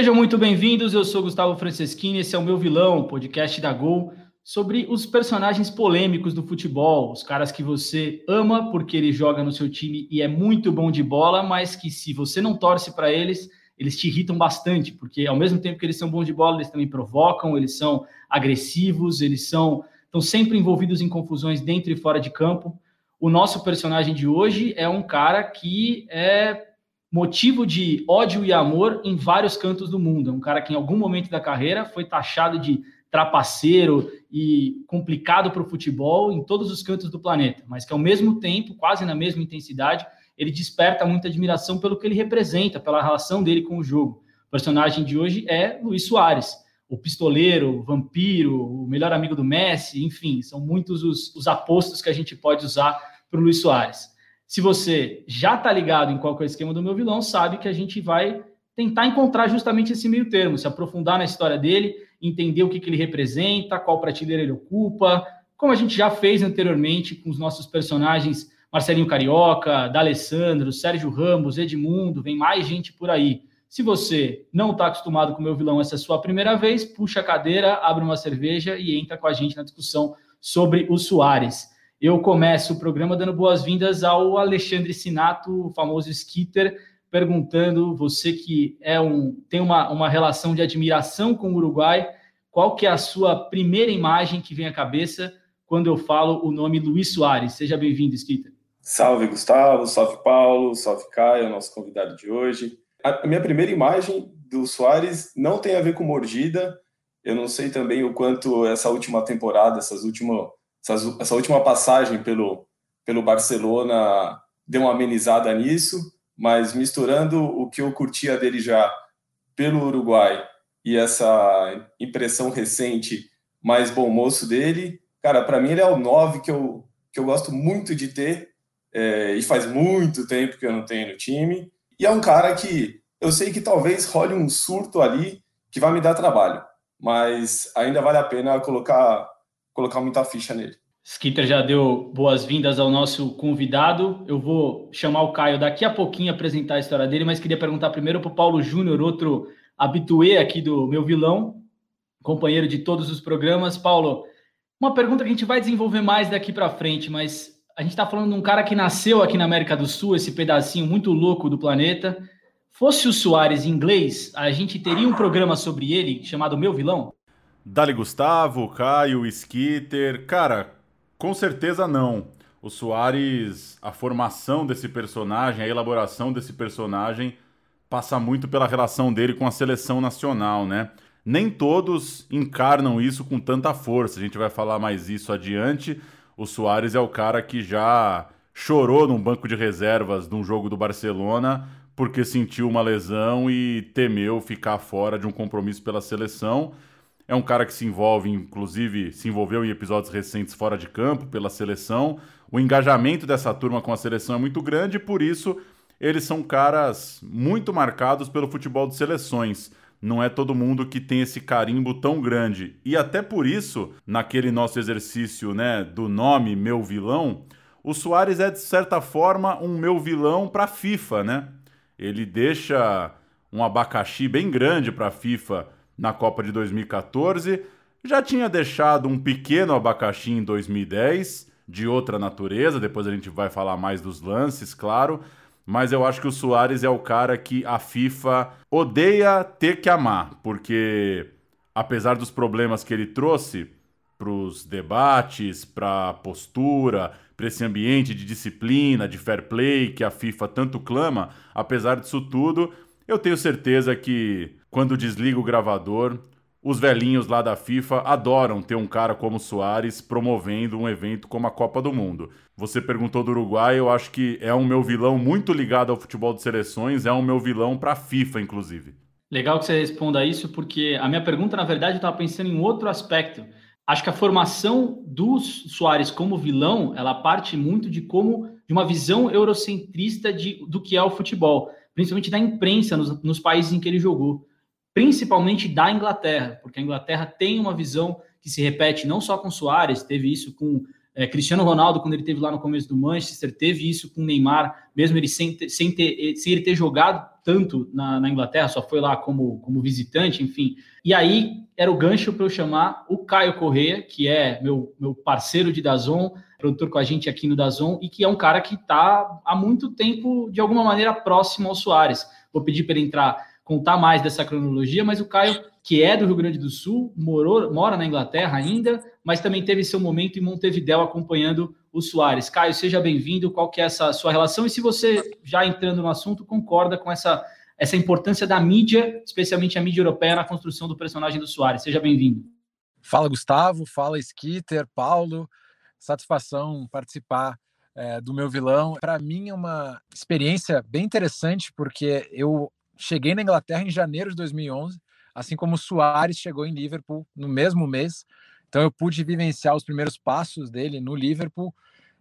Sejam muito bem-vindos, eu sou Gustavo Franceschini, esse é o meu vilão, podcast da Gol, sobre os personagens polêmicos do futebol, os caras que você ama porque ele joga no seu time e é muito bom de bola, mas que se você não torce para eles, eles te irritam bastante, porque ao mesmo tempo que eles são bons de bola, eles também provocam, eles são agressivos, eles são estão sempre envolvidos em confusões dentro e fora de campo. O nosso personagem de hoje é um cara que é motivo de ódio e amor em vários cantos do mundo. É um cara que em algum momento da carreira foi taxado de trapaceiro e complicado para o futebol em todos os cantos do planeta, mas que ao mesmo tempo, quase na mesma intensidade, ele desperta muita admiração pelo que ele representa, pela relação dele com o jogo. O personagem de hoje é Luiz Soares, o pistoleiro, o vampiro, o melhor amigo do Messi, enfim, são muitos os, os apostos que a gente pode usar para o Luiz Soares. Se você já está ligado em qual é o esquema do meu vilão, sabe que a gente vai tentar encontrar justamente esse meio termo, se aprofundar na história dele, entender o que, que ele representa, qual prateleira ele ocupa, como a gente já fez anteriormente com os nossos personagens Marcelinho Carioca, D'Alessandro, Sérgio Ramos, Edmundo, vem mais gente por aí. Se você não está acostumado com o meu vilão, essa é a sua primeira vez, puxa a cadeira, abre uma cerveja e entra com a gente na discussão sobre o Soares. Eu começo o programa dando boas-vindas ao Alexandre Sinato, o famoso Skitter, perguntando, você que é um, tem uma, uma relação de admiração com o Uruguai, qual que é a sua primeira imagem que vem à cabeça quando eu falo o nome Luiz Soares? Seja bem-vindo, Skitter. Salve, Gustavo, salve, Paulo, salve, Caio, nosso convidado de hoje. A minha primeira imagem do Soares não tem a ver com mordida, eu não sei também o quanto essa última temporada, essas últimas essa, última passagem pelo, pelo Barcelona deu uma amenizada nisso, mas misturando o que eu curtia dele já pelo Uruguai e essa impressão recente mais bom moço dele, cara, para mim ele é o 9 que eu, que eu gosto muito de ter, é, e faz muito tempo que eu não tenho no time, e é um cara que eu sei que talvez role um surto ali que vai me dar trabalho, mas ainda vale a pena colocar colocar muita ficha nele. Skitter já deu boas-vindas ao nosso convidado. Eu vou chamar o Caio daqui a pouquinho apresentar a história dele, mas queria perguntar primeiro para o Paulo Júnior, outro habituê aqui do meu vilão, companheiro de todos os programas. Paulo, uma pergunta que a gente vai desenvolver mais daqui para frente, mas a gente está falando de um cara que nasceu aqui na América do Sul, esse pedacinho muito louco do planeta. Fosse o Soares inglês, a gente teria um programa sobre ele chamado Meu Vilão? Dali Gustavo, Caio, Skitter. Cara, com certeza não. O Soares, a formação desse personagem, a elaboração desse personagem passa muito pela relação dele com a seleção nacional, né? Nem todos encarnam isso com tanta força. A gente vai falar mais isso adiante. O Soares é o cara que já chorou num banco de reservas de um jogo do Barcelona porque sentiu uma lesão e temeu ficar fora de um compromisso pela seleção. É um cara que se envolve, inclusive, se envolveu em episódios recentes fora de campo pela seleção. O engajamento dessa turma com a seleção é muito grande e por isso eles são caras muito marcados pelo futebol de seleções. Não é todo mundo que tem esse carimbo tão grande. E até por isso, naquele nosso exercício, né, do nome meu vilão, o Soares é de certa forma um meu vilão para a FIFA, né? Ele deixa um abacaxi bem grande para a FIFA na Copa de 2014, já tinha deixado um pequeno abacaxi em 2010, de outra natureza, depois a gente vai falar mais dos lances, claro, mas eu acho que o Soares é o cara que a FIFA odeia ter que amar, porque apesar dos problemas que ele trouxe para os debates, para a postura, para esse ambiente de disciplina, de fair play que a FIFA tanto clama, apesar disso tudo, eu tenho certeza que quando desliga o gravador, os velhinhos lá da FIFA adoram ter um cara como Soares promovendo um evento como a Copa do Mundo. Você perguntou do Uruguai, eu acho que é um meu vilão muito ligado ao futebol de seleções, é um meu vilão para a FIFA, inclusive. Legal que você responda isso, porque a minha pergunta, na verdade, eu estava pensando em outro aspecto. Acho que a formação do Soares como vilão, ela parte muito de como de uma visão eurocentrista de, do que é o futebol, principalmente da imprensa nos, nos países em que ele jogou principalmente da Inglaterra, porque a Inglaterra tem uma visão que se repete não só com Soares, teve isso com É, Cristiano Ronaldo, quando ele teve lá no começo do Manchester, teve isso com Neymar, mesmo ele sem, ter, sem, ter, sem ele ter jogado tanto na, na, Inglaterra, só foi lá como, como visitante, enfim. E aí era o gancho para eu chamar o Caio Correia, que é meu, meu parceiro de Dazon, produtor com a gente aqui no Dazon, e que é um cara que está há muito tempo, de alguma maneira, próximo ao Soares. Vou pedir para ele entrar, contar mais dessa cronologia, mas o Caio, que é do Rio Grande do Sul, morou, mora na Inglaterra ainda, mas também teve seu momento em Montevidéu acompanhando o Soares. Caio, seja bem-vindo. Qual que é essa sua relação? E se você, já entrando no assunto, concorda com essa, essa importância da mídia, especialmente a mídia europeia, na construção do personagem do Soares? Seja bem-vindo. Fala, Gustavo. Fala, Skitter, Paulo. Satisfação participar é, do meu vilão. Para mim é uma experiência bem interessante, porque eu cheguei na Inglaterra em janeiro de 2011, assim como o Soares chegou em Liverpool no mesmo mês. Então eu pude vivenciar os primeiros passos dele no Liverpool.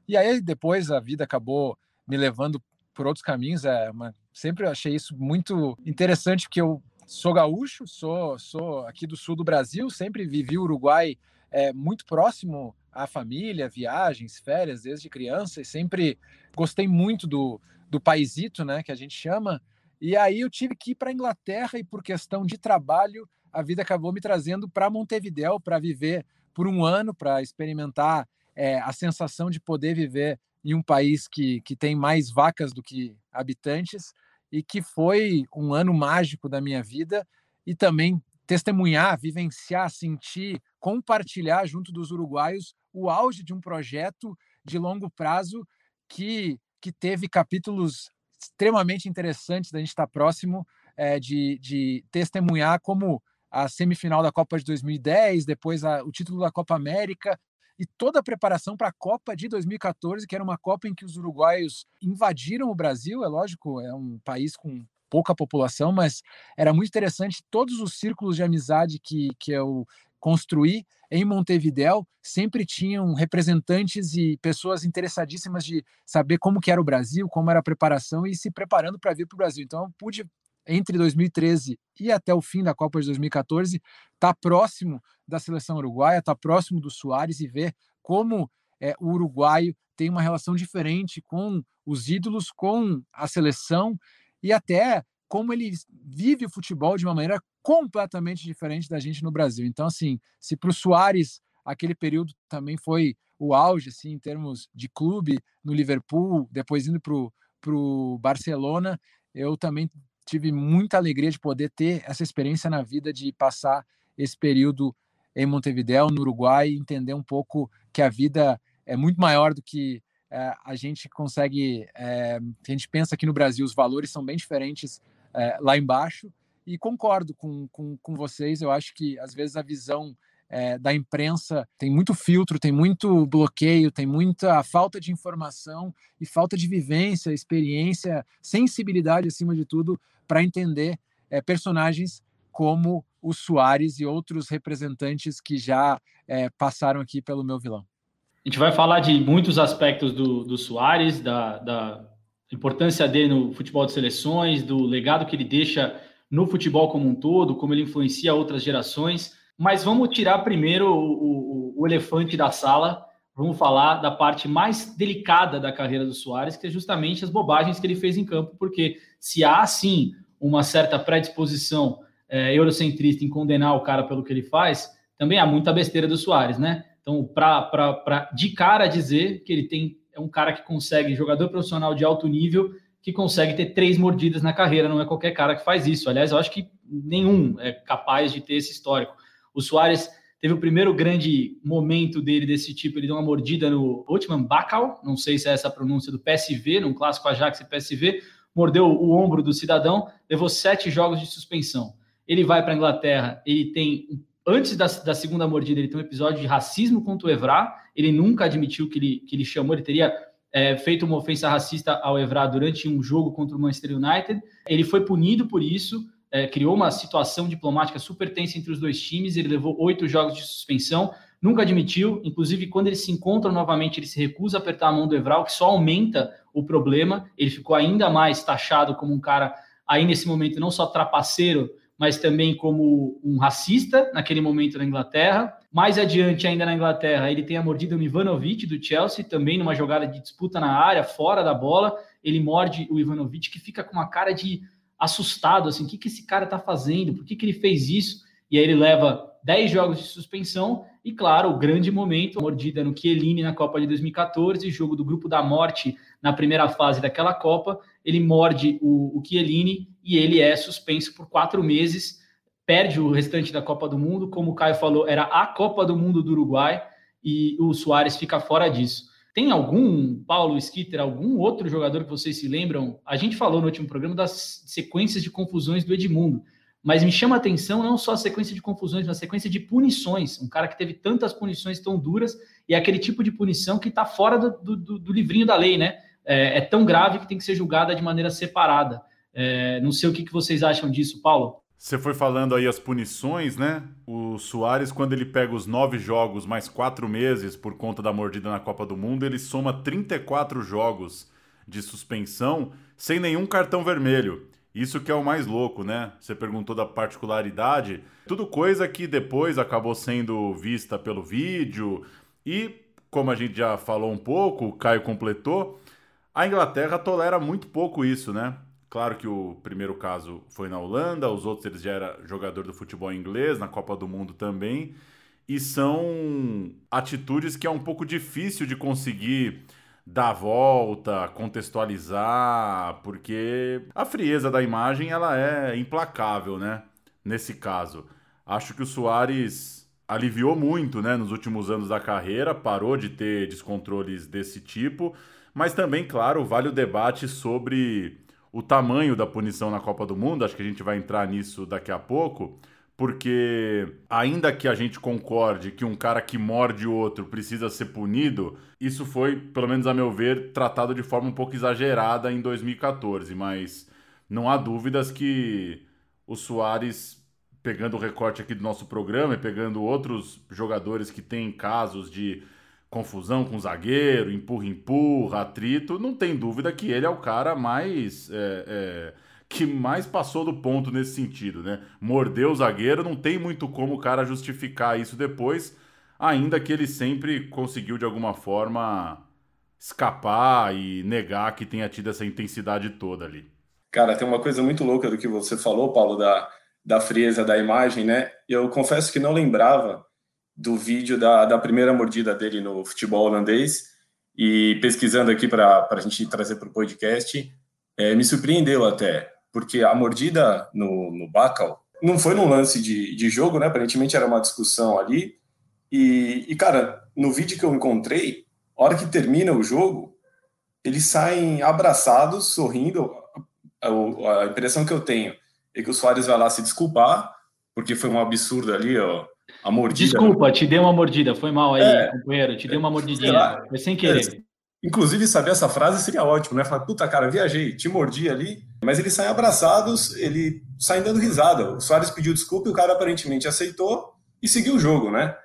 E aí depois a vida acabou me levando por outros caminhos. É uma, sempre achei isso muito interessante porque eu sou gaúcho, sou sou aqui do sul do Brasil, sempre vivi o Uruguai é, muito próximo à família, viagens, férias desde criança e sempre gostei muito do do paisito, né, que a gente chama. E aí eu tive que ir para a Inglaterra e por questão de trabalho a vida acabou me trazendo para Montevidéu para viver por um ano para experimentar é, a sensação de poder viver em um país que, que tem mais vacas do que habitantes e que foi um ano mágico da minha vida e também testemunhar, vivenciar, sentir, compartilhar junto dos uruguaios o auge de um projeto de longo prazo que, que teve capítulos extremamente interessantes da gente estar próximo é, de, de testemunhar como a semifinal da Copa de 2010, depois a, o título da Copa América e toda a preparação para a Copa de 2014, que era uma Copa em que os uruguaios invadiram o Brasil. É lógico, é um país com pouca população, mas era muito interessante todos os círculos de amizade que, que eu construí em Montevidéu sempre tinham representantes e pessoas interessadíssimas de saber como que era o Brasil, como era a preparação e se preparando para vir para o Brasil. Então eu pude entre 2013 e até o fim da Copa de 2014, está próximo da seleção uruguaia, está próximo do Soares e ver como é, o uruguaio tem uma relação diferente com os ídolos, com a seleção e até como ele vive o futebol de uma maneira completamente diferente da gente no Brasil. Então, assim, se para o Soares aquele período também foi o auge, assim, em termos de clube no Liverpool, depois indo para o Barcelona, eu também tive muita alegria de poder ter essa experiência na vida de passar esse período em Montevideo, no Uruguai, entender um pouco que a vida é muito maior do que é, a gente consegue. É, a gente pensa aqui no Brasil, os valores são bem diferentes é, lá embaixo. E concordo com, com, com vocês, eu acho que às vezes a visão é, da imprensa tem muito filtro, tem muito bloqueio, tem muita falta de informação e falta de vivência, experiência, sensibilidade acima de tudo para entender é, personagens como o Soares e outros representantes que já é, passaram aqui pelo meu vilão. A gente vai falar de muitos aspectos do, do Soares, da, da importância dele no futebol de seleções, do legado que ele deixa no futebol como um todo, como ele influencia outras gerações. Mas vamos tirar primeiro o, o, o elefante da sala. Vamos falar da parte mais delicada da carreira do Soares, que é justamente as bobagens que ele fez em campo, porque se há sim uma certa predisposição é, eurocentrista em condenar o cara pelo que ele faz, também há muita besteira do Soares, né? Então, para de cara dizer que ele tem é um cara que consegue, jogador profissional de alto nível, que consegue ter três mordidas na carreira, não é qualquer cara que faz isso. Aliás, eu acho que nenhum é capaz de ter esse histórico. O Soares teve o primeiro grande momento dele desse tipo, ele deu uma mordida no Otman Bacal, não sei se é essa a pronúncia do PSV, num clássico Ajax e PSV, mordeu o ombro do cidadão, levou sete jogos de suspensão. Ele vai para a Inglaterra, ele tem, antes da, da, segunda mordida, ele tem um episódio de racismo contra o Evra, ele nunca admitiu que ele, que ele chamou, ele teria é, feito uma ofensa racista ao Evra durante um jogo contra o Manchester United, ele foi punido por isso, é, criou uma situação diplomática super tensa entre os dois times, ele levou oito jogos de suspensão, nunca admitiu, inclusive quando eles se encontram novamente, ele se recusa a apertar a mão do Evral, que só aumenta o problema, ele ficou ainda mais taxado como um cara, aí nesse momento, não só trapaceiro, mas também como um racista, naquele momento na Inglaterra, Mais adiante, ainda na Inglaterra, ele tem a mordida no Ivanovic do Chelsea, também numa jogada de disputa na área, fora da bola. Ele morde o Ivanovic, que fica com uma cara de assustado, assim, o que, que esse cara tá fazendo? Por que, que ele fez isso? E aí ele leva 10 jogos de suspensão e, claro, o grande momento, a mordida no Chiellini na Copa de 2014, jogo do Grupo da Morte na primeira fase daquela Copa, ele morde o, o Chiellini e ele é suspenso por quatro meses, perde o restante da Copa do Mundo, como o Caio falou, era a Copa do Mundo do Uruguai e o Soares fica fora disso. Tem algum, Paulo Skitter, algum outro jogador que vocês se lembram? A gente falou no último programa das sequências de confusões do Edmundo, mas me chama a atenção não só a sequência de confusões, mas a sequência de punições. Um cara que teve tantas punições tão duras e é aquele tipo de punição que está fora do, do, do, livrinho da lei, né? É, é, tão grave que tem que ser julgada de maneira separada. É, não sei o que, que vocês acham disso, Paulo. Você foi falando aí as punições, né? O Soares, quando ele pega os nove jogos mais quatro meses por conta da mordida na Copa do Mundo, ele soma 34 jogos de suspensão sem nenhum cartão vermelho. Isso que é o mais louco, né? Você perguntou da particularidade. Tudo coisa que depois acabou sendo vista pelo vídeo. E, como a gente já falou um pouco, o Caio completou, a Inglaterra tolera muito pouco isso, né? Claro que o primeiro caso foi na Holanda, os outros eles já era jogador do futebol inglês, na Copa do Mundo também. E são atitudes que é um pouco difícil de conseguir dar a volta, contextualizar, porque a frieza da imagem ela é implacável, né? Nesse caso. Acho que o Soares aliviou muito, né, nos últimos anos da carreira, parou de ter descontroles desse tipo, mas também, claro, vale o debate sobre o tamanho da punição na Copa do Mundo, acho que a gente vai entrar nisso daqui a pouco, porque ainda que a gente concorde que um cara que morde o outro precisa ser punido, isso foi, pelo menos a meu ver, tratado de forma um pouco exagerada em 2014, mas não há dúvidas que o Soares, pegando o recorte aqui do nosso programa e pegando outros jogadores que têm casos de confusão com zagueiro, empurra-empurra, atrito, não tem dúvida que ele é o cara mais. É, é, que mais passou do ponto nesse sentido, né? Mordeu o zagueiro, não tem muito como o cara justificar isso depois, ainda que ele sempre conseguiu de alguma forma escapar e negar que tenha tido essa intensidade toda ali. Cara, tem uma coisa muito louca do que você falou, Paulo, da, da frieza da imagem, né? Eu confesso que não lembrava do vídeo da, da primeira mordida dele no futebol holandês e pesquisando aqui para a gente trazer para o podcast, é, me surpreendeu até, porque a mordida no, no Bacal não foi num lance de, de jogo, né? Aparentemente era uma discussão ali. E, e, cara, no vídeo que eu encontrei, a hora que termina o jogo, eles saem abraçados, sorrindo. A, a impressão que eu tenho é que o Soares vai lá se desculpar, porque foi um absurdo ali, ó, a mordida. Desculpa, te dei uma mordida, foi mal aí, é, companheiro, te dei uma mordidinha, foi sem querer. É, inclusive, saber essa frase seria ótimo, né? Falar, puta, cara, viajei, te mordi ali. Mas eles saem abraçados, ele saem dando risada. O Soares pediu desculpa e o cara aparentemente aceitou e seguiu o jogo, né?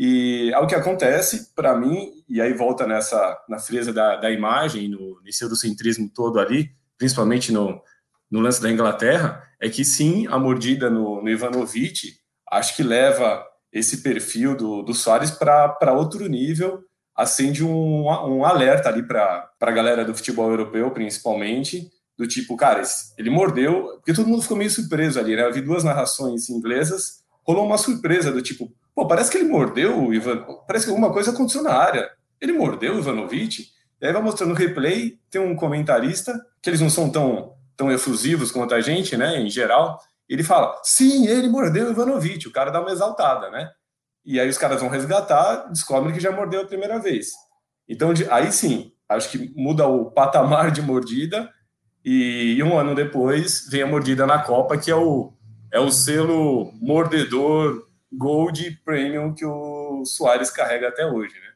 E é o que acontece, para mim, e aí volta nessa na frieza da, da imagem, no, centrismo todo ali, principalmente no, no lance da Inglaterra, é que sim, a mordida no, no Ivanovic acho que leva esse perfil do, do Soares para outro nível, acende um, um alerta ali para a galera do futebol europeu, principalmente, do tipo, cara, ele mordeu, porque todo mundo ficou meio surpreso ali, né? Eu vi duas narrações inglesas, rolou uma surpresa do tipo, pô, parece que ele mordeu o Ivan, parece que alguma coisa aconteceu na área. Ele mordeu o Ivanovic? E aí vai mostrando o replay, tem um comentarista, que eles não são tão, tão efusivos quanto a gente, né, em geral, ele fala, sim, ele mordeu o Ivanovic, o cara dá uma exaltada, né? E aí os caras vão resgatar, descobrem que já mordeu a primeira vez. Então, aí sim, acho que muda o patamar de mordida e um ano depois vem a mordida na Copa, que é o, é o selo mordedor Gold Premium que o Soares carrega até hoje, né?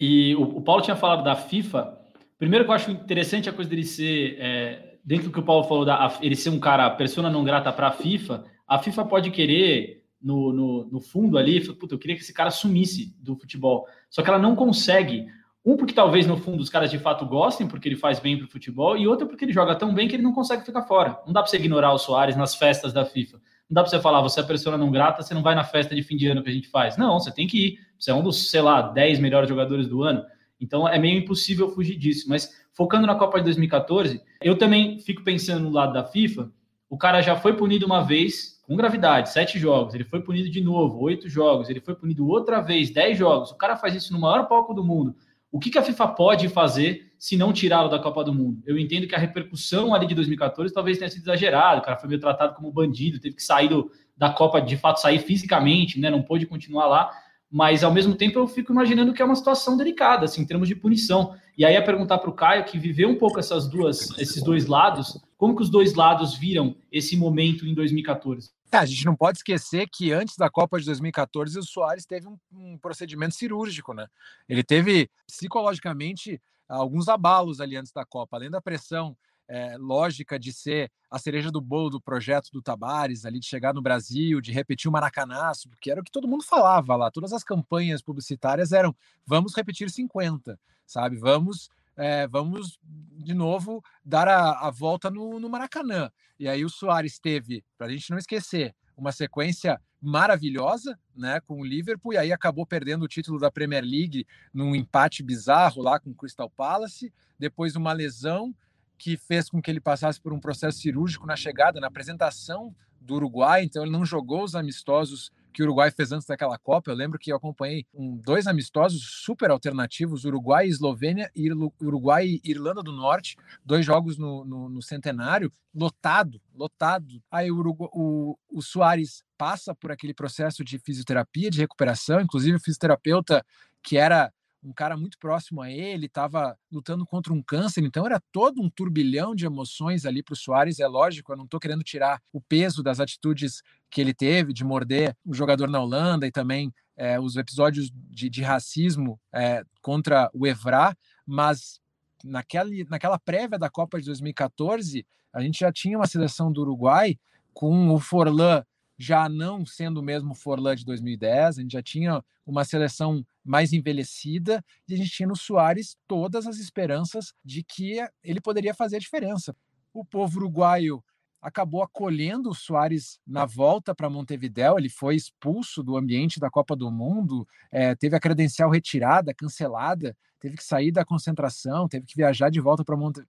E o, o Paulo tinha falado da FIFA. Primeiro que eu acho interessante a coisa dele ser é dentro do que o Paulo falou, da, ele ser um cara persona não grata para a FIFA, a FIFA pode querer, no, no, no fundo ali, puta, eu queria que esse cara sumisse do futebol. Só que ela não consegue. Um, porque talvez no fundo os caras de fato gostem, porque ele faz bem para o futebol, e outro, porque ele joga tão bem que ele não consegue ficar fora. Não dá para você ignorar o Soares nas festas da FIFA. Não dá para você falar, você é persona não grata, você não vai na festa de fim de ano que a gente faz. Não, você tem que ir. Você é um dos, sei lá, 10 melhores jogadores do ano. Então é meio impossível fugir disso. Mas focando na Copa de 2014, eu também fico pensando no lado da FIFA. O cara já foi punido uma vez com gravidade, sete jogos. Ele foi punido de novo, oito jogos. Ele foi punido outra vez, dez jogos. O cara faz isso no maior palco do mundo. O que, a FIFA pode fazer se não tirá-lo da Copa do Mundo? Eu entendo que a repercussão ali de 2014 talvez tenha sido exagerada. O cara foi meio tratado como bandido, teve que sair do, da Copa, de fato, sair fisicamente, né? Não pôde continuar lá mas ao mesmo tempo eu fico imaginando que é uma situação delicada, assim, em termos de punição. E aí é perguntar para o Caio, que viveu um pouco essas duas, esses dois lados, como que os dois lados viram esse momento em 2014? É, a gente não pode esquecer que antes da Copa de 2014 o Soares teve um, um procedimento cirúrgico, né? Ele teve psicologicamente alguns abalos ali antes da Copa, além da pressão é, lógica de ser a cereja do bolo do projeto do Tabares, ali de chegar no Brasil, de repetir o Maracanaço, porque era o que todo mundo falava lá. Todas as campanhas publicitárias eram: vamos repetir 50, sabe? Vamos. É, vamos de novo dar a, a volta no, no Maracanã. E aí o Soares teve, para a gente não esquecer, uma sequência maravilhosa, né, com o Liverpool e aí acabou perdendo o título da Premier League num empate bizarro lá com o Crystal Palace, depois uma lesão que fez com que ele passasse por um processo cirúrgico na chegada, na apresentação do Uruguai, então ele não jogou os amistosos que o Uruguai fez antes daquela Copa. Eu lembro que eu acompanhei um, dois amistosos super alternativos, Uruguai e Eslovênia, e Uruguai e Irlanda do Norte, dois jogos no, no, no centenário, lotado, lotado. Aí o, o, o Soares passa por aquele processo de fisioterapia, de recuperação, inclusive o fisioterapeuta que era um cara muito próximo a ele, estava lutando contra um câncer, então era todo um turbilhão de emoções ali para o Soares. É lógico, eu não estou querendo tirar o peso das atitudes que ele teve de morder o jogador na Holanda e também é, os episódios de, de racismo é, contra o Evra, mas naquela, naquela prévia da Copa de 2014, a gente já tinha uma seleção do Uruguai com o Forlan já não sendo o mesmo Forlan de 2010, a gente já tinha uma seleção mais envelhecida e a gente tinha no Soares todas as esperanças de que ele poderia fazer a diferença. O povo uruguaio acabou acolhendo o Soares na volta para Montevidéu, ele foi expulso do ambiente da Copa do Mundo, é, teve a credencial retirada, cancelada, teve que sair da concentração, teve que viajar de volta para Monte,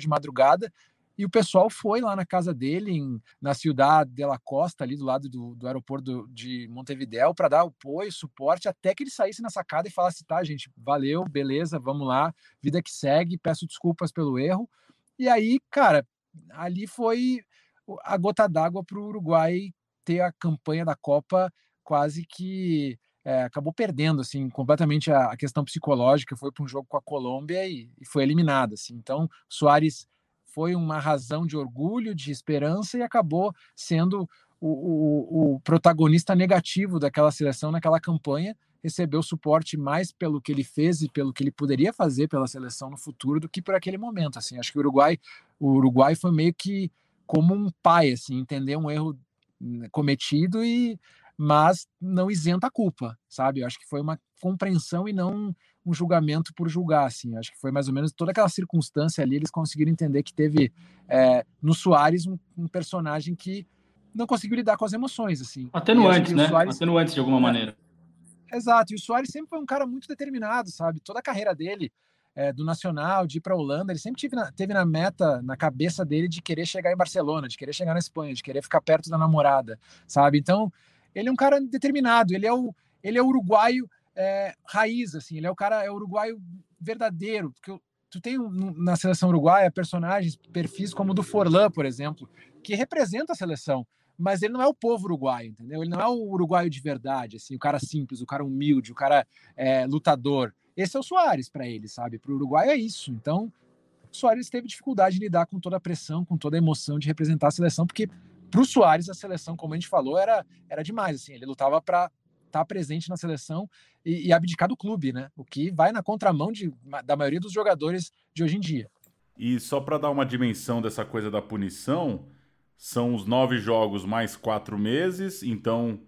de madrugada e o pessoal foi lá na casa dele, em, na Ciudad de la Costa, ali do lado do, do aeroporto de Montevidéu, para dar apoio, suporte, até que ele saísse na sacada e falasse: tá, gente, valeu, beleza, vamos lá, vida que segue, peço desculpas pelo erro. E aí, cara, ali foi a gota d'água para o Uruguai ter a campanha da Copa quase que é, acabou perdendo assim completamente a, a questão psicológica foi para um jogo com a Colômbia e, e foi eliminado assim então Soares foi uma razão de orgulho, de esperança e acabou sendo o, o, o protagonista negativo daquela seleção naquela campanha. Recebeu suporte mais pelo que ele fez e pelo que ele poderia fazer pela seleção no futuro do que por aquele momento. Assim, acho que o Uruguai, o Uruguai foi meio que como um pai, assim, entender um erro hum, cometido e mas não isenta a culpa, sabe? Eu acho que foi uma compreensão e não um julgamento por julgar, assim. Acho que foi mais ou menos toda aquela circunstância ali, eles conseguiram entender que teve é, no Soares um, um, personagem que não conseguiu lidar com as emoções, assim. Atenuante, né? Soares... Atenuante de alguma é, maneira. Exato, e o Soares sempre foi um cara muito determinado, sabe? Toda a carreira dele, é, do Nacional, de ir para a Holanda, ele sempre teve na, teve na meta, na cabeça dele, de querer chegar em Barcelona, de querer chegar na Espanha, de querer ficar perto da namorada, sabe? Então, ele é um cara determinado, ele é o, ele é o uruguaio é, raiz, assim, ele é o cara, é o uruguaio verdadeiro, porque tu tem na seleção uruguaia personagens, perfis como o do Forlan, por exemplo, que representa a seleção, mas ele não é o povo uruguaio, entendeu? Ele não é o uruguaio de verdade, assim, o cara simples, o cara humilde, o cara é, lutador. Esse é o Soares para ele, sabe? Para o Uruguai é isso. Então, o Soares teve dificuldade de lidar com toda a pressão, com toda a emoção de representar a seleção, porque para o Soares a seleção, como a gente falou, era, era demais. Assim, ele lutava para estar tá presente na seleção e, e, abdicar do clube, né? O que vai na contramão de, da maioria dos jogadores de hoje em dia. E só para dar uma dimensão dessa coisa da punição, são os nove jogos mais quatro meses, então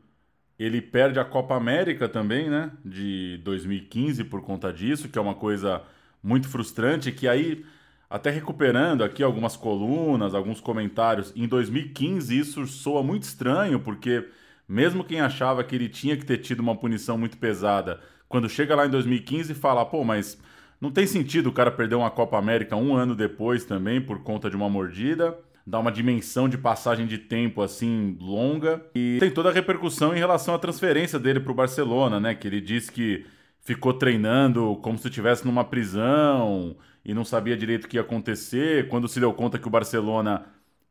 ele perde a Copa América também, né? De 2015 por conta disso, que é uma coisa muito frustrante, que aí Até recuperando aqui algumas colunas, alguns comentários, em 2015 isso soa muito estranho, porque mesmo quem achava que ele tinha que ter tido uma punição muito pesada, quando chega lá em 2015 fala, pô, mas não tem sentido o cara perder uma Copa América um ano depois também por conta de uma mordida dá uma dimensão de passagem de tempo assim longa e tem toda a repercussão em relação à transferência dele para o Barcelona, né? Que ele disse que ficou treinando como se estivesse numa prisão e não sabia direito o que ia acontecer. Quando se deu conta que o Barcelona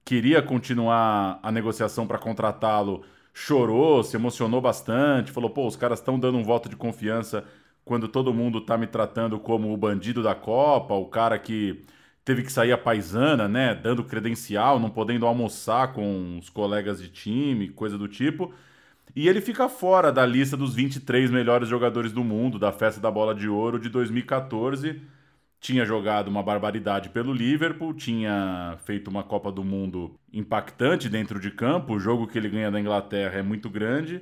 queria continuar a negociação para contratá-lo, chorou, se emocionou bastante, falou: pô, os caras estão dando um voto de confiança quando todo mundo está me tratando como o bandido da Copa, o cara que teve que sair a paisana, né, dando credencial, não podendo almoçar com os colegas de time, coisa do tipo. E ele fica fora da lista dos 23 melhores jogadores do mundo da Festa da Bola de Ouro de 2014. Tinha jogado uma barbaridade pelo Liverpool, tinha feito uma Copa do Mundo impactante dentro de campo. O jogo que ele ganha da Inglaterra é muito grande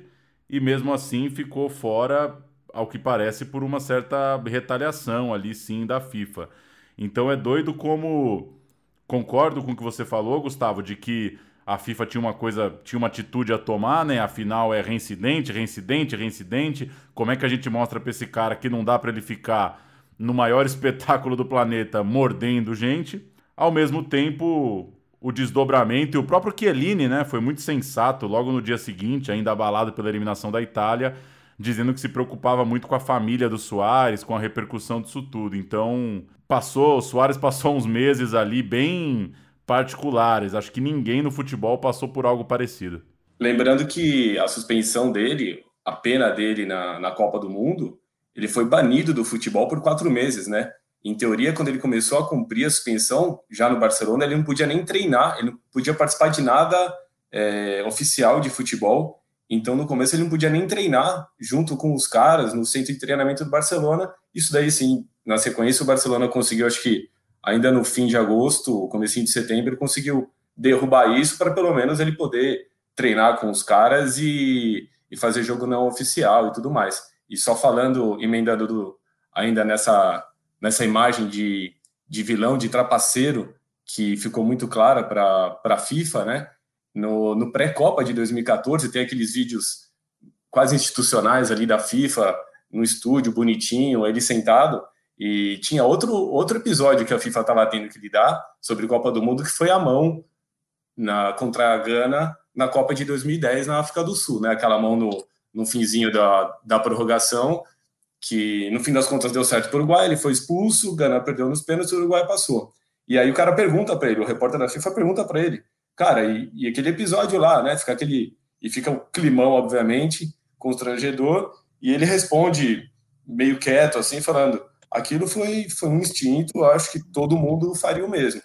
e mesmo assim ficou fora, ao que parece, por uma certa retaliação ali sim da FIFA. Então é doido como. Concordo com o que você falou, Gustavo, de que a FIFA tinha uma coisa, tinha uma atitude a tomar, né? Afinal é reincidente, reincidente, reincidente. Como é que a gente mostra para esse cara que não dá para ele ficar no maior espetáculo do planeta mordendo gente? Ao mesmo tempo, o desdobramento e o próprio Chiellini, né, foi muito sensato logo no dia seguinte, ainda abalado pela eliminação da Itália, dizendo que se preocupava muito com a família do Soares, com a repercussão disso tudo. Então, passou, o Soares passou uns meses ali bem particulares. Acho que ninguém no futebol passou por algo parecido. Lembrando que a suspensão dele, a pena dele na, na Copa do Mundo, ele foi banido do futebol por quatro meses, né? Em teoria, quando ele começou a cumprir a suspensão, já no Barcelona, ele não podia nem treinar, ele não podia participar de nada é, oficial de futebol. Então, no começo, ele não podia nem treinar junto com os caras no centro de treinamento do Barcelona. Isso daí, sim, na sequência, o Barcelona conseguiu, acho que ainda no fim de agosto, comecinho de setembro, conseguiu derrubar isso para pelo menos ele poder treinar com os caras e, e fazer jogo não oficial e tudo mais. E só falando, emendando do, ainda nessa, nessa imagem de, de vilão, de trapaceiro, que ficou muito clara para a FIFA, né? No, no pré-Copa de 2014, tem aqueles vídeos quase institucionais ali da FIFA, no estúdio, bonitinho, ele sentado, e tinha outro, outro episódio que a FIFA estava tendo que lidar sobre Copa do Mundo, que foi a mão na, contra a Gana na Copa de 2010 na África do Sul, né? Aquela mão no, no finzinho da, da prorrogação, que no fim das contas deu certo para o Uruguai, ele foi expulso, Gana perdeu nos pênaltis, o Uruguai passou. E aí o cara pergunta para ele, o repórter da FIFA pergunta para ele, Cara, e, e, aquele episódio lá, né? Fica aquele. E fica o climão, obviamente, constrangedor, e ele responde meio quieto, assim, falando: aquilo foi, foi um instinto, acho que todo mundo faria o mesmo.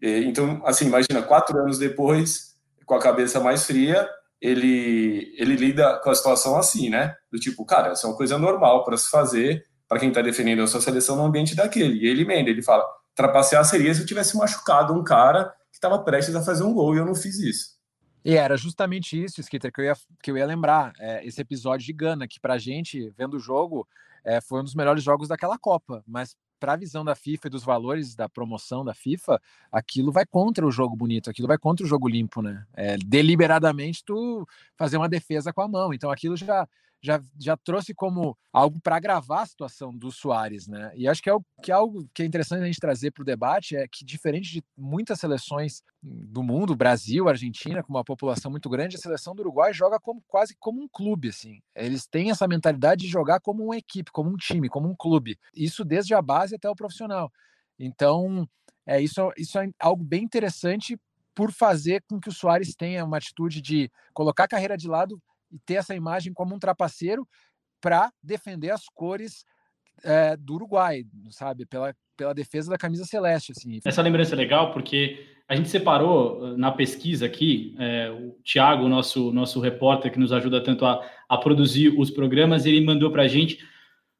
E, então, assim, imagina, quatro anos depois, com a cabeça mais fria, ele, ele lida com a situação assim, né? Do tipo, cara, isso é uma coisa normal para se fazer para quem está defendendo a sua seleção no ambiente daquele. E ele emenda, ele fala: trapacear seria se eu tivesse machucado um cara que estava prestes a fazer um gol e eu não fiz isso. E era justamente isso, Skitter, que eu ia, que eu ia lembrar. É, esse episódio de Gana, que pra gente, vendo o jogo, é, foi um dos melhores jogos daquela Copa. Mas para a visão da FIFA e dos valores da promoção da FIFA, aquilo vai contra o jogo bonito, aquilo vai contra o jogo limpo, né? É, deliberadamente tu fazer uma defesa com a mão. Então aquilo já já, já trouxe como algo para agravar a situação do Soares, né? E acho que é, o, que é algo que é interessante a gente trazer para o debate é que, diferente de muitas seleções do mundo, Brasil, Argentina, com uma população muito grande, a seleção do Uruguai joga como, quase como um clube, assim. Eles têm essa mentalidade de jogar como uma equipe, como um time, como um clube. Isso desde a base até o profissional. Então, é isso, isso é algo bem interessante por fazer com que o Soares tenha uma atitude de colocar a carreira de lado e ter essa imagem como um trapaceiro para defender as cores é, do Uruguai, sabe? Pela, pela defesa da camisa celeste. Assim. Essa lembrança é legal porque a gente separou eh, na pesquisa aqui, é, o Thiago, nosso, nosso repórter que nos ajuda tanto a, a produzir os programas, ele mandou para a gente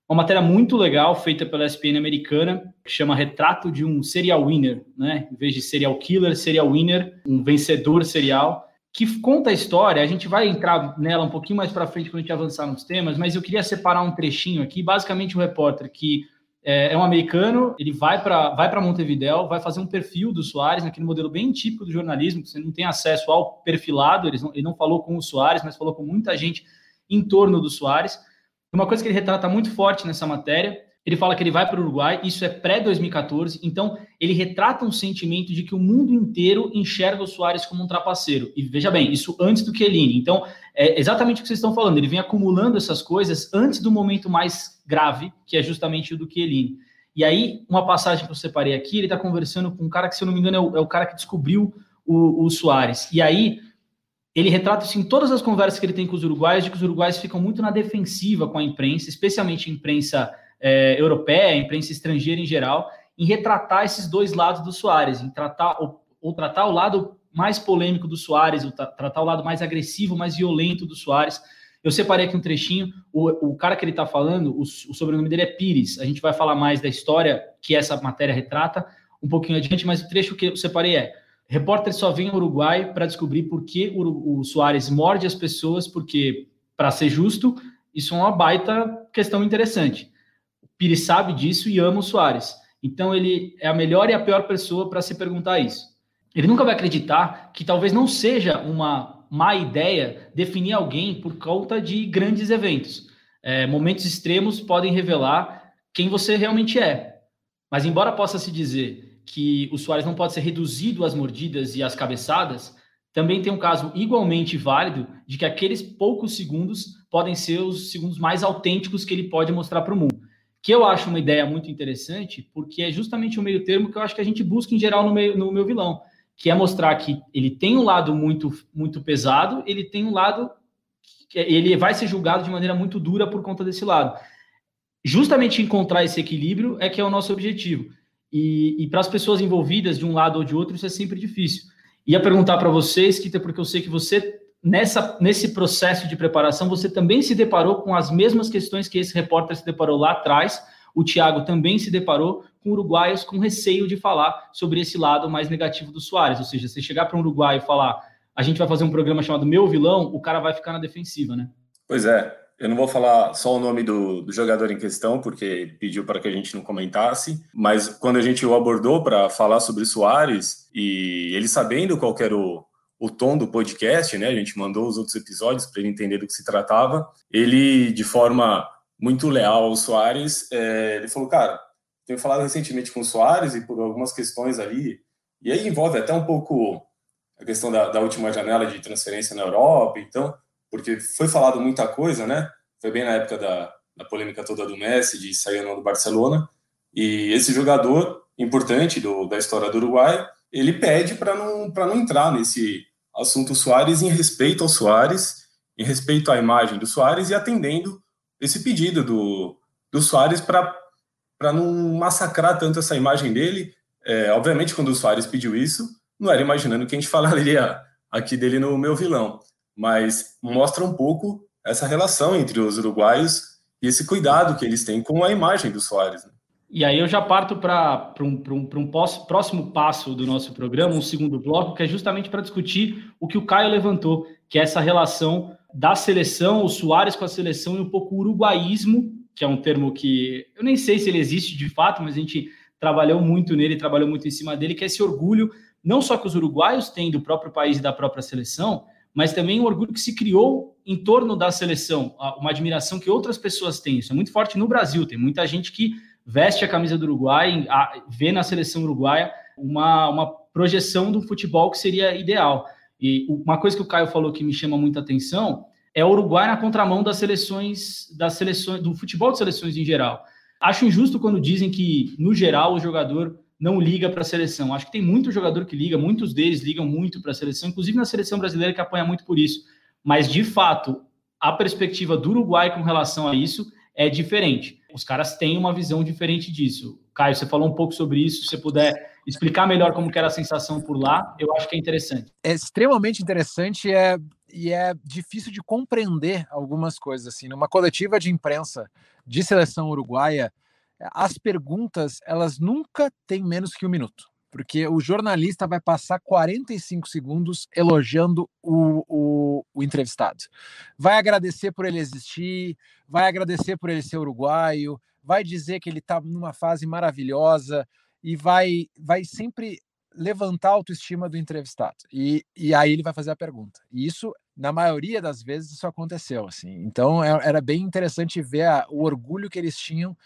uma matéria muito legal feita pela ESPN americana, que chama Retrato de um Serial Winner, né? Em vez de serial killer, serial winner, um vencedor serial que conta a história. A gente vai entrar nela um pouquinho mais para frente quando a gente avançar nos temas, mas eu queria separar um trechinho aqui. Basicamente, o um repórter que é, é um americano, ele vai para vai Montevideo, vai fazer um perfil do Soares, naquele modelo bem típico do jornalismo, que você não tem acesso ao perfilado, ele não, ele não falou com o Soares, mas falou com muita gente em torno do Soares. Uma coisa que ele retrata muito forte nessa matéria ele fala que ele vai para o Uruguai, isso é pré-2014, então ele retrata um sentimento de que o mundo inteiro enxerga o Soares como um trapaceiro. E veja bem, isso antes do Chiellini. Então, é exatamente o que vocês estão falando, ele vem acumulando essas coisas antes do momento mais grave, que é justamente o do Chiellini. E aí, uma passagem que eu separei aqui, ele está conversando com um cara que, se eu não me engano, é o, é o cara que descobriu o, o Soares. E aí, ele retrata isso em todas as conversas que ele tem com os uruguaios, de que os uruguaios ficam muito na defensiva com a imprensa, especialmente a imprensa é, europeia, imprensa estrangeira em geral, em retratar esses dois lados do Soares, em tratar ou, ou tratar o lado mais polêmico do Soares, ou tratar o lado mais agressivo, mais violento do Soares. Eu separei aqui um trechinho. O, o cara que ele está falando, o, o, sobrenome dele é Pires. A gente vai falar mais da história que essa matéria retrata um pouquinho adiante, mas o trecho que eu separei é: repórter só vem ao Uruguai para descobrir por que o, o Soares morde as pessoas, porque, para ser justo, isso é uma baita questão interessante. Pires sabe disso e ama o Soares. Então ele é a melhor e a pior pessoa para se perguntar isso. Ele nunca vai acreditar que talvez não seja uma má ideia definir alguém por conta de grandes eventos. É, momentos extremos podem revelar quem você realmente é. Mas embora possa se dizer que o Soares não pode ser reduzido às mordidas e às cabeçadas, também tem um caso igualmente válido de que aqueles poucos segundos podem ser os segundos mais autênticos que ele pode mostrar para o mundo que eu acho uma ideia muito interessante, porque é justamente o meio termo que eu acho que a gente busca em geral no, meio, no meu vilão, que é mostrar que ele tem um lado muito, muito pesado, ele tem um lado que ele vai ser julgado de maneira muito dura por conta desse lado. Justamente encontrar esse equilíbrio é que é o nosso objetivo. E, e para as pessoas envolvidas de um lado ou de outro, isso é sempre difícil. Ia perguntar para vocês, Kita, porque eu sei que você nessa, nesse processo de preparação, você também se deparou com as mesmas questões que esse repórter se deparou lá atrás. O Thiago também se deparou com uruguaios com receio de falar sobre esse lado mais negativo do Soares. Ou seja, se chegar para um uruguaio e falar a gente vai fazer um programa chamado Meu Vilão, o cara vai ficar na defensiva, né? Pois é. Eu não vou falar só o nome do, do jogador em questão, porque ele pediu para que a gente não comentasse, mas quando a gente o abordou para falar sobre Soares, e ele sabendo qual era o, o tom do podcast, né? A gente mandou os outros episódios para ele entender do que se tratava. Ele, de forma muito leal ao Soares, é, ele falou, cara, tenho falado recentemente com o Soares e por algumas questões ali, e aí envolve até um pouco a questão da, da última janela de transferência na Europa, então, porque foi falado muita coisa, né? Foi bem na época da, da polêmica toda do Messi, de sair ou não do Barcelona, e esse jogador importante do, da história do Uruguai ele pede para não, não entrar nesse assunto Soares em respeito ao Soares, em respeito à imagem do Soares e atendendo esse pedido do, do Soares para não massacrar tanto essa imagem dele. É, obviamente, quando o Soares pediu isso, não era imaginando que a gente falaria aqui dele no meu vilão, mas mostra um pouco essa relação entre os uruguaios e esse cuidado que eles têm com a imagem do Soares. Né? E aí eu já parto para um, um, um próximo passo do nosso programa, um segundo bloco, que é justamente para discutir o que o Caio levantou, que é essa relação da seleção, o Soares com a seleção e um pouco o uruguaísmo, que é um termo que eu nem sei se ele existe de fato, mas a gente trabalhou muito nele, trabalhou muito em cima dele, que é esse orgulho, não só que os uruguaios têm do próprio país e da própria seleção, mas também um orgulho que se criou em torno da seleção, uma admiração que outras pessoas têm. Isso é muito forte no Brasil, tem muita gente que veste a camisa do Uruguai, vê na seleção uruguaia uma, uma projeção do futebol que seria ideal. E uma coisa que o Caio falou que me chama muita atenção é o Uruguai na contramão das seleções, das seleções, do futebol de seleções em geral. Acho injusto quando dizem que, no geral, o jogador não liga para a seleção. Acho que tem muito jogador que liga, muitos deles ligam muito para a seleção, inclusive na seleção brasileira que apanha muito por isso. Mas, de fato, a perspectiva do Uruguai com relação a isso é diferente. Os caras têm uma visão diferente disso. Caio, você falou um pouco sobre isso. Se você puder explicar melhor como era a sensação por lá, eu acho que é interessante. É extremamente interessante é, e é difícil de compreender algumas coisas. Assim, numa coletiva de imprensa de seleção uruguaia, as perguntas elas nunca têm menos que um minuto porque o jornalista vai passar 45 segundos elogiando o, o, o, entrevistado. Vai agradecer por ele existir, vai agradecer por ele ser uruguaio, vai dizer que ele está numa fase maravilhosa e vai, vai sempre levantar a autoestima do entrevistado. E, e aí ele vai fazer a pergunta. E isso, na maioria das vezes, isso aconteceu. assim. Então é, era bem interessante ver a, o orgulho que eles tinham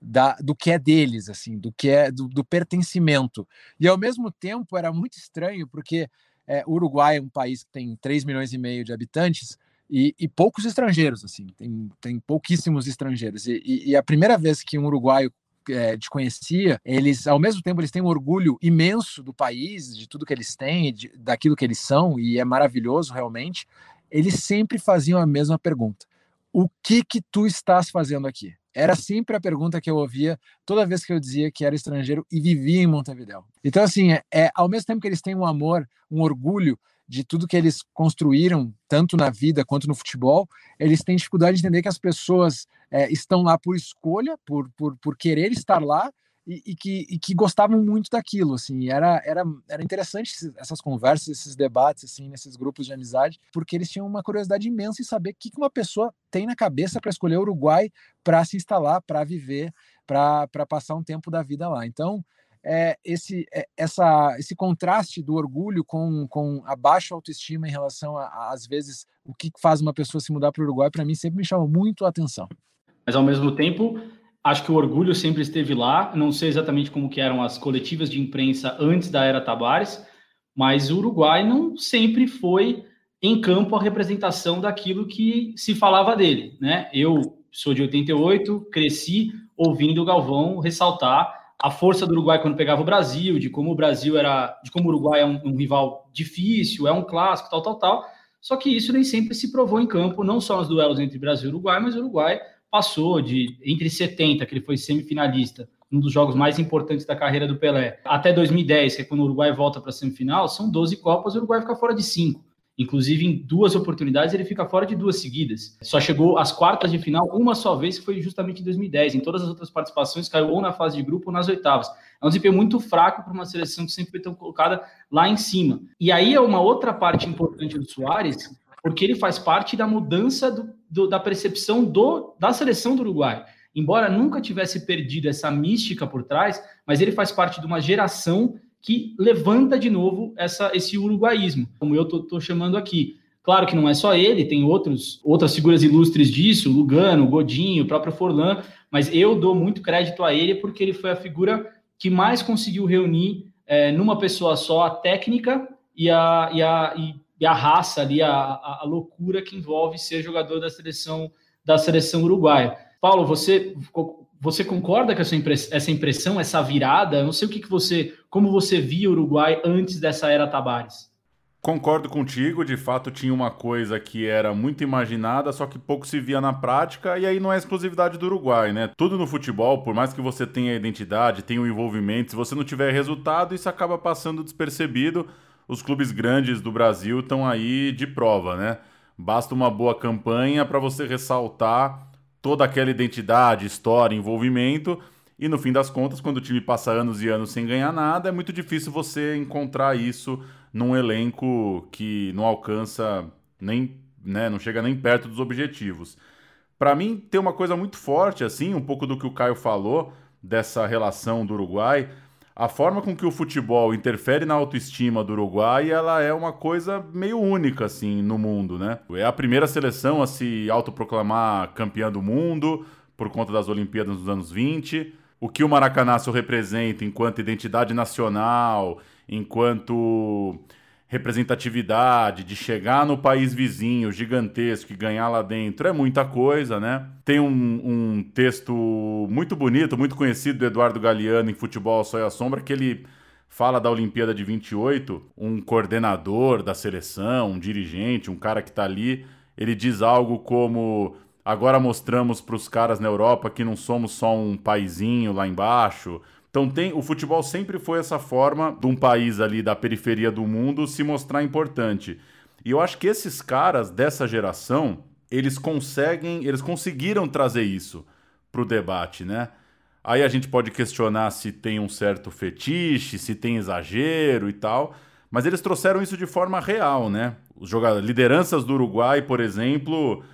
da, do que é deles, assim, do que é do, do pertencimento. E ao mesmo tempo era muito estranho, porque é, o Uruguai é um país que tem 3 milhões e meio de habitantes, e, e, poucos estrangeiros, assim, tem, tem pouquíssimos estrangeiros. E, e, e, a primeira vez que um uruguaio é, desconhecia, eles, ao mesmo tempo, eles têm um orgulho imenso do país, de tudo que eles têm, de, daquilo que eles são, e é maravilhoso realmente. Eles sempre faziam a mesma pergunta: O que que tu estás fazendo aqui? Era sempre a pergunta que eu ouvia toda vez que eu dizia que era estrangeiro e vivia em Montevideo. Então, assim, é, é ao mesmo tempo que eles têm um amor, um orgulho de tudo que eles construíram, tanto na vida quanto no futebol, eles têm dificuldade de entender que as pessoas é, estão lá por escolha, por, por, por querer estar lá e, e, que, e que gostavam muito daquilo, assim, era, era, era interessante essas conversas, esses debates, assim, nesses grupos de amizade, porque eles tinham uma curiosidade imensa em saber o que uma pessoa tem na cabeça para escolher o Uruguai para se instalar, para viver, para passar um tempo da vida lá. Então, é, esse, é, essa, esse contraste do orgulho com, com a baixa autoestima em relação a, às vezes, o que faz uma pessoa se mudar para o Uruguai, para mim sempre me chama muito a atenção. Mas, ao mesmo tempo, acho que o orgulho sempre esteve lá. Não sei exatamente como que eram as coletivas de imprensa antes da era Tabares, mas o Uruguai não sempre foi em campo a representação daquilo que se falava dele, né? Eu sou de 88, cresci ouvindo o Galvão ressaltar a força do Uruguai quando pegava o Brasil, de como o Brasil era, de como o Uruguai é um, um, rival difícil, é um clássico, tal, tal, tal. Só que isso nem sempre se provou em campo, não só nos duelos entre Brasil e Uruguai, mas o Uruguai passou de entre 70, que ele foi semifinalista, um dos jogos mais importantes da carreira do Pelé, até 2010, que é quando o Uruguai volta para a semifinal, são 12 Copas, o Uruguai fica fora de 5. Inclusive, em duas oportunidades, ele fica fora de duas seguidas. Só chegou às quartas de final uma só vez, que foi justamente em 2010. Em todas as outras participações, caiu ou na fase de grupo ou nas oitavas. É um desempenho muito fraco para uma seleção que sempre foi tão colocada lá em cima. E aí é uma outra parte importante do Soares, porque ele faz parte da mudança do, do, da percepção do, da seleção do Uruguai. Embora nunca tivesse perdido essa mística por trás, mas ele faz parte de uma geração que levanta de novo essa, esse uruguaísmo, como eu estou chamando aqui. Claro que não é só ele, tem outros, outras figuras ilustres disso, Lugano, Godinho, o próprio Forlan, mas eu dou muito crédito a ele porque ele foi a figura que mais conseguiu reunir é, numa pessoa só a técnica e a, e a, e a raça ali, a, a, loucura que envolve ser jogador da seleção da seleção uruguaia. Paulo, você você concorda com essa, impressão, essa virada? Eu não sei o que, que você, como você via o Uruguai antes dessa era Tabares. Concordo contigo, de fato tinha uma coisa que era muito imaginada, só que pouco se via na prática, e aí não é exclusividade do Uruguai, né? Tudo no futebol, por mais que você tenha identidade, tenha o envolvimento, se você não tiver resultado, isso acaba passando despercebido. Os clubes grandes do Brasil estão aí de prova, né? Basta uma boa campanha para você ressaltar toda aquela identidade, história, envolvimento. E no fim das contas, quando o time passa anos e anos sem ganhar nada, é muito difícil você encontrar isso num elenco que não alcança nem, né, não chega nem perto dos objetivos. Para mim, tem uma coisa muito forte assim, um pouco do que o Caio falou dessa relação do Uruguai a forma com que o futebol interfere na autoestima do Uruguai, ela é uma coisa meio única assim no mundo, né? É a primeira seleção a se autoproclamar campeã do mundo por conta das Olimpíadas dos anos 20. O que o Maracanaço representa enquanto identidade nacional, enquanto representatividade, de chegar no país vizinho gigantesco e ganhar lá dentro, é muita coisa, né? Tem um, um texto muito bonito, muito conhecido do Eduardo Galeano em Futebol Só e a Sombra, que ele fala da Olimpíada de 28, um coordenador da seleção, um dirigente, um cara que está ali, ele diz algo como agora mostramos para os caras na Europa que não somos só um paizinho lá embaixo, então tem, o futebol sempre foi essa forma de um país ali da periferia do mundo se mostrar importante. E eu acho que esses caras dessa geração, eles conseguem, eles conseguiram trazer isso para o debate, né? Aí a gente pode questionar se tem um certo fetiche, se tem exagero e tal, mas eles trouxeram isso de forma real, né? Os jogadores, lideranças do Uruguai, por exemplo,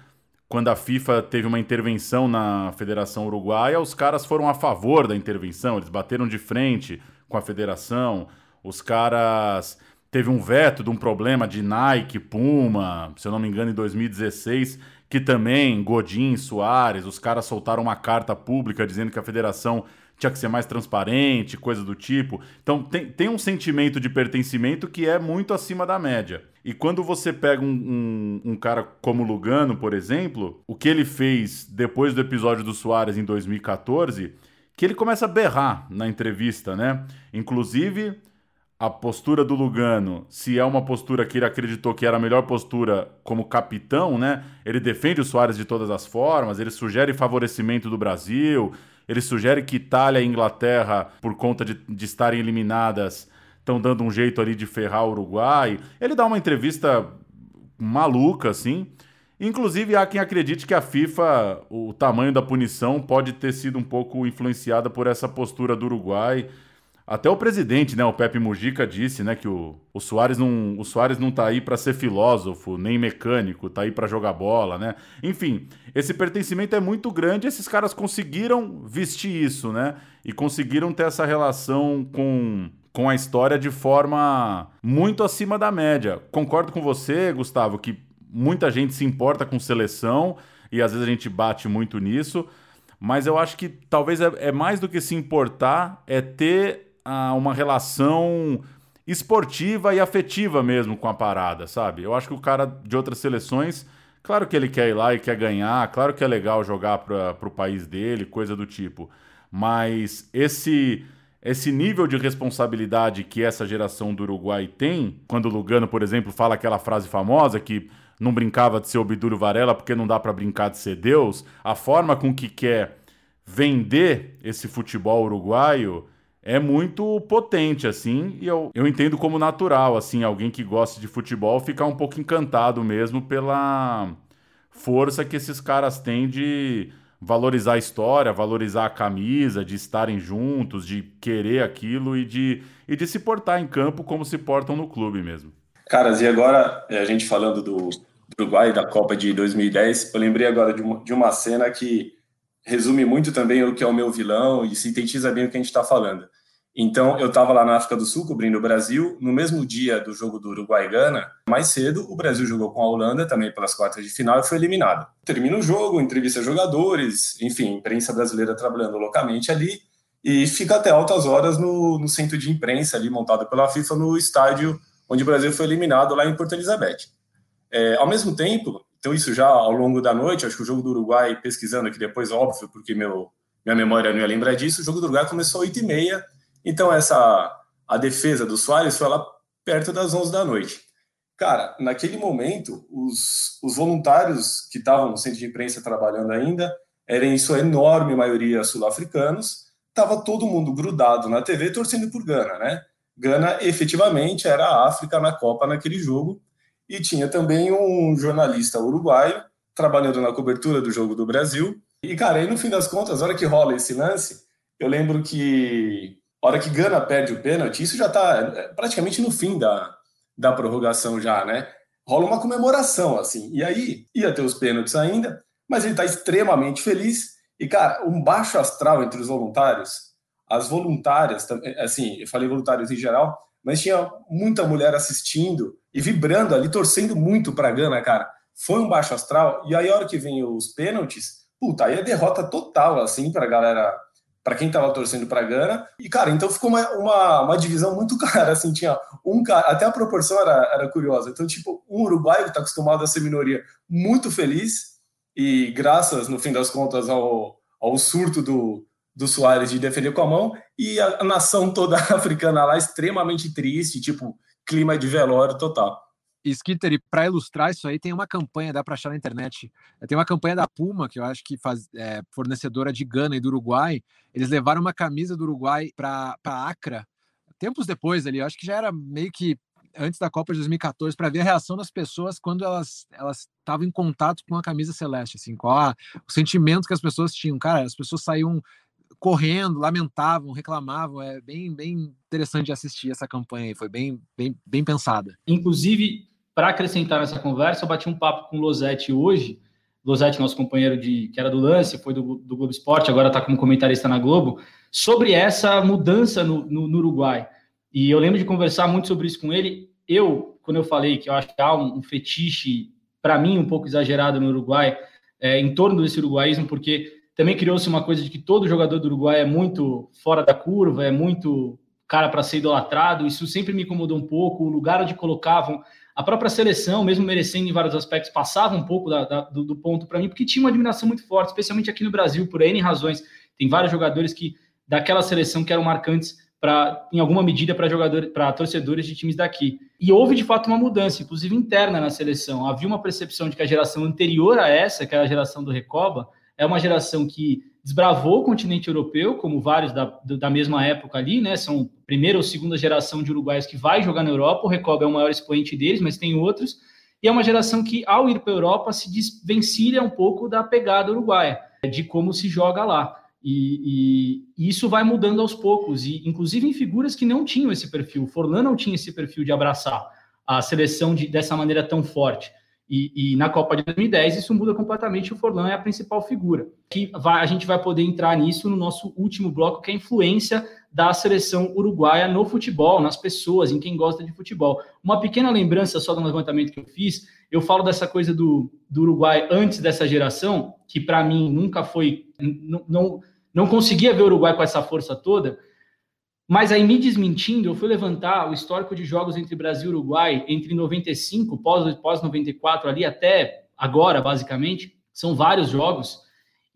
quando a FIFA teve uma intervenção na Federação Uruguaia, os caras foram a favor da intervenção, eles bateram de frente com a federação, os caras teve um veto de um problema de Nike, Puma, se eu não me engano, em 2016, que também Godin, Soares, os caras soltaram uma carta pública dizendo que a federação tinha que ser mais transparente, coisa do tipo. Então tem, tem um sentimento de pertencimento que é muito acima da média. E quando você pega um, um, um, cara como Lugano, por exemplo, o que ele fez depois do episódio do Soares em 2014, que ele começa a berrar na entrevista, né? Inclusive, a postura do Lugano, se é uma postura que ele acreditou que era a melhor postura como capitão, né? Ele defende o Soares de todas as formas, ele sugere favorecimento do Brasil, ele sugere que Itália e Inglaterra, por conta de, de estarem eliminadas, estão dando um jeito ali de ferrar o Uruguai. Ele dá uma entrevista maluca, assim. Inclusive, há quem acredite que a FIFA, o tamanho da punição pode ter sido um pouco influenciada por essa postura do Uruguai. Até o presidente, né, o Pepe Mujica disse, né, que o, o Soares não, o Soares não tá aí para ser filósofo, nem mecânico, tá aí para jogar bola, né? Enfim, esse pertencimento é muito grande, esses caras conseguiram vestir isso, né? E conseguiram ter essa relação com com a história de forma muito acima da média. Concordo com você, Gustavo, que muita gente se importa com seleção e às vezes a gente bate muito nisso, mas eu acho que talvez é, é mais do que se importar, é ter a uma relação esportiva e afetiva mesmo com a parada, sabe? Eu acho que o cara de outras seleções, claro que ele quer ir lá e quer ganhar, claro que é legal jogar para o país dele, coisa do tipo, mas esse esse nível de responsabilidade que essa geração do Uruguai tem, quando o Lugano, por exemplo, fala aquela frase famosa que não brincava de ser Obdúlio Varela porque não dá para brincar de ser Deus, a forma com que quer vender esse futebol uruguaio é muito potente, assim, e eu, eu entendo como natural, assim, alguém que gosta de futebol ficar um pouco encantado mesmo pela força que esses caras têm de valorizar a história, valorizar a camisa, de estarem juntos, de querer aquilo e de, e de se portar em campo como se portam no clube mesmo. Caras, e agora, é, a gente falando do, Uruguai, da Copa de 2010, eu lembrei agora de uma, de uma cena que resume muito também o que é o meu vilão e sintetiza bem o que a gente está falando. Então, eu estava lá na África do Sul cobrindo o Brasil. No mesmo dia do jogo do Uruguai-Gana, mais cedo, o Brasil jogou com a Holanda também pelas quartas de final e foi eliminado. Termina o jogo, entrevista jogadores, enfim, imprensa brasileira trabalhando localmente ali e fica até altas horas no, no centro de imprensa ali montado pela FIFA no estádio onde o Brasil foi eliminado lá em Porto Elizabeth. É, ao mesmo tempo, então isso já ao longo da noite, acho que o jogo do Uruguai, pesquisando aqui depois, óbvio, porque meu, minha memória não ia lembrar disso, o jogo do Uruguai começou às 8h30, então essa a defesa do Soares foi lá perto das 11 da noite. Cara, naquele momento, os, os voluntários que estavam no centro de imprensa trabalhando ainda, eram em sua enorme maioria sul-africanos, estava todo mundo grudado na TV torcendo por Gana, né? Gana efetivamente era a África na Copa naquele jogo, e tinha também um jornalista uruguaio trabalhando na cobertura do jogo do Brasil. E, cara, aí no fim das contas, a hora que rola esse lance, eu lembro que a hora que Gana perde o pênalti, isso já está é, praticamente no fim da, da prorrogação já, né? Rola uma comemoração, assim. E aí ia ter os pênaltis ainda, mas ele está extremamente feliz. E, cara, um baixo astral entre os voluntários, as voluntárias, assim, eu falei voluntários em geral, mas tinha muita mulher assistindo e vibrando ali, torcendo muito para Gana, cara. Foi um baixo astral. E aí, a hora que vem os pênaltis, puta, aí é derrota total, assim, para a galera, para quem tava torcendo para Gana. E, cara, então ficou uma, uma, uma, divisão muito clara, assim, tinha um cara, até a proporção era, era curiosa. Então, tipo, um uruguaio que tá acostumado a ser minoria, muito feliz, e graças, no fim das contas, ao, ao surto do, do Soares de defender com a mão, e a, nação toda africana lá extremamente triste, tipo, clima de velório total. Skitter, e para ilustrar isso aí, tem uma campanha, dá para achar na internet. Tem uma campanha da Puma, que eu acho que faz é, fornecedora de Gana e do Uruguai. Eles levaram uma camisa do Uruguai para Acra, tempos depois ali, eu acho que já era meio que antes da Copa de 2014, para ver a reação das pessoas quando elas elas estavam em contato com a camisa celeste, assim, qual a, o sentimento que as pessoas tinham. Cara, as pessoas saíam correndo, lamentavam, reclamavam. É bem, bem interessante de assistir essa campanha aí, foi bem, bem, bem pensada. Inclusive, para acrescentar nessa conversa, eu bati um papo com o Losetti hoje, Losetti, nosso companheiro de que era do lance, foi do, do Globo Esporte, agora está como comentarista na Globo, sobre essa mudança no, no, no, Uruguai. E eu lembro de conversar muito sobre isso com ele. Eu, quando eu falei que eu acho que há um, um fetiche, para mim, um pouco exagerado no Uruguai, é, em torno desse uruguaísmo, porque também criou-se uma coisa de que todo jogador do Uruguai é muito fora da curva, é muito cara para ser idolatrado. Isso sempre me incomodou um pouco. O lugar onde colocavam a própria seleção, mesmo merecendo em vários aspectos, passava um pouco da, da, do, do, ponto para mim, porque tinha uma admiração muito forte, especialmente aqui no Brasil, por N razões. Tem vários jogadores que daquela seleção que eram marcantes para, em alguma medida, para jogadores, para torcedores de times daqui. E houve de fato uma mudança, inclusive interna na seleção. Havia uma percepção de que a geração anterior a essa, que era a geração do Recoba, é uma geração que desbravou o continente europeu, como vários da, da mesma época ali, né? São primeira ou segunda geração de uruguaios que vai jogar na Europa. O Recoba é o maior expoente deles, mas tem outros. E é uma geração que, ao ir para a Europa, se desvencilha um pouco da pegada uruguaia, de como se joga lá. E, e, isso vai mudando aos poucos, e inclusive em figuras que não tinham esse perfil. Forlan não tinha esse perfil de abraçar a seleção de, dessa maneira tão forte. E, e, na Copa de 2010 isso muda completamente. O Forlan é a principal figura. Que vai, a gente vai poder entrar nisso no nosso último bloco, que é a influência da seleção uruguaia no futebol, nas pessoas, em quem gosta de futebol. Uma pequena lembrança só do levantamento que eu fiz. Eu falo dessa coisa do, do Uruguai antes dessa geração, que para mim nunca foi, não, não, conseguia ver o Uruguai com essa força toda. Mas aí, me desmentindo, eu fui levantar o histórico de jogos entre Brasil e Uruguai entre 95, pós, pós 94, ali até agora, basicamente. São vários jogos.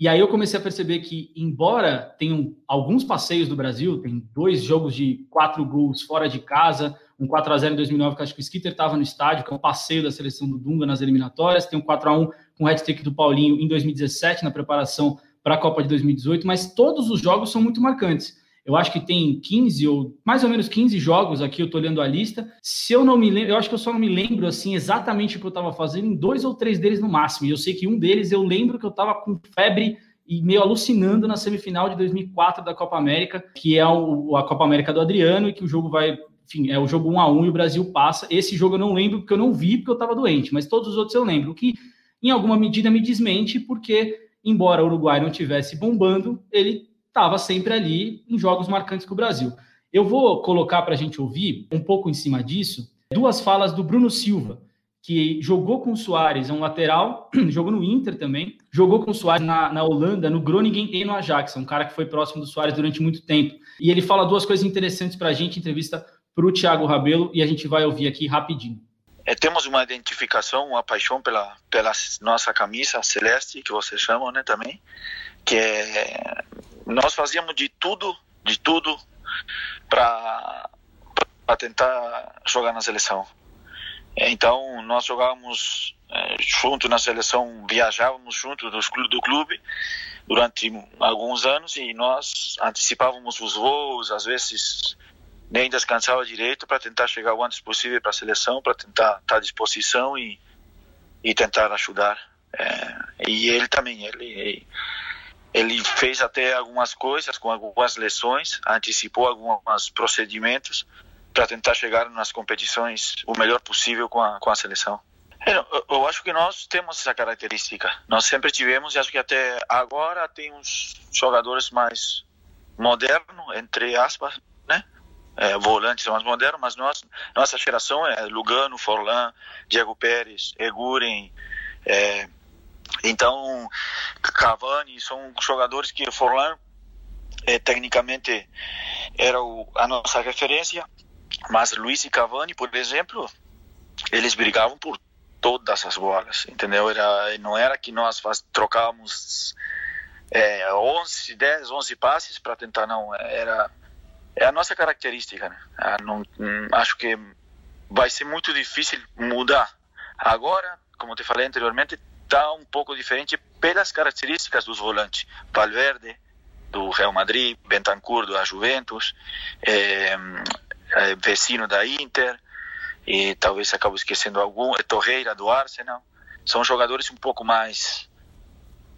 E aí eu comecei a perceber que, embora tenham alguns passeios do Brasil, tem dois jogos de quatro gols fora de casa, um 4 a 0 em 2009, que acho que o Skitter estava no estádio, que é um passeio da seleção do Dunga nas eliminatórias, tem um 4 a 1 com o hat-trick do Paulinho em 2017, na preparação para a Copa de 2018, mas todos os jogos são muito marcantes. Eu acho que tem 15 ou mais ou menos 15 jogos aqui, eu tô olhando a lista. Se eu não me lembro, eu acho que eu só não me lembro assim exatamente o que eu estava fazendo em dois ou três deles no máximo. E eu sei que um deles eu lembro que eu estava com febre e meio alucinando na semifinal de 2004 da Copa América, que é o, a Copa América do Adriano e que o jogo vai, enfim, é o jogo 1 a 1 e o Brasil passa. Esse jogo eu não lembro porque eu não vi porque eu estava doente, mas todos os outros eu lembro, o que em alguma medida me desmente porque embora o Uruguai não tivesse bombando, ele estava sempre ali em jogos marcantes com o Brasil. Eu vou colocar para a gente ouvir, um pouco em cima disso, duas falas do Bruno Silva, que jogou com o Soares, é um lateral, jogou no Inter também, jogou com o Soares na, na Holanda, no Groningen e no Ajax, é um cara que foi próximo do Soares durante muito tempo. E ele fala duas coisas interessantes para a gente, entrevista para o Thiago Rabelo, e a gente vai ouvir aqui rapidinho. É, temos uma identificação, uma paixão pela, pela nossa camisa celeste, que vocês chamam né, também, que é nós fazíamos de tudo, de tudo para tentar jogar na seleção. Então nós jogávamos é, junto na seleção, viajávamos junto dos, do clube durante alguns anos e nós antecipávamos os voos, às vezes nem descansava direito para tentar chegar o antes possível para a seleção, para tentar estar à disposição e, e tentar ajudar. É, e ele também, ele ele fez até algumas coisas com algumas lições, antecipou alguns procedimentos para tentar chegar nas competições o melhor possível com a, com a seleção. É, eu, eu, acho que nós temos essa característica. Nós sempre tivemos e acho que até agora tem uns jogadores mais modernos, entre aspas, né? É, volantes mais modernos, mas nós, nossa geração é Lugano, Forlan, Diego Pérez, Eguren, é, então, Cavani são jogadores que Forlan é, tecnicamente era o, a nossa referência, mas Luiz e Cavani, por exemplo, eles brigavam por todas as bolas, entendeu? Era, não era que nós faz, trocávamos é, 11, 10, 11 passes para tentar, não. Era é a nossa característica, né? Ah, não, hum, acho que vai ser muito difícil mudar. Agora, como te falei anteriormente, está um pouco diferente pelas características dos volantes. Valverde, do Real Madrid, Bentancur, da Juventus, é, é, Vecino da Inter, e talvez acabe esquecendo algum, é Torreira do Arsenal. São jogadores um pouco mais,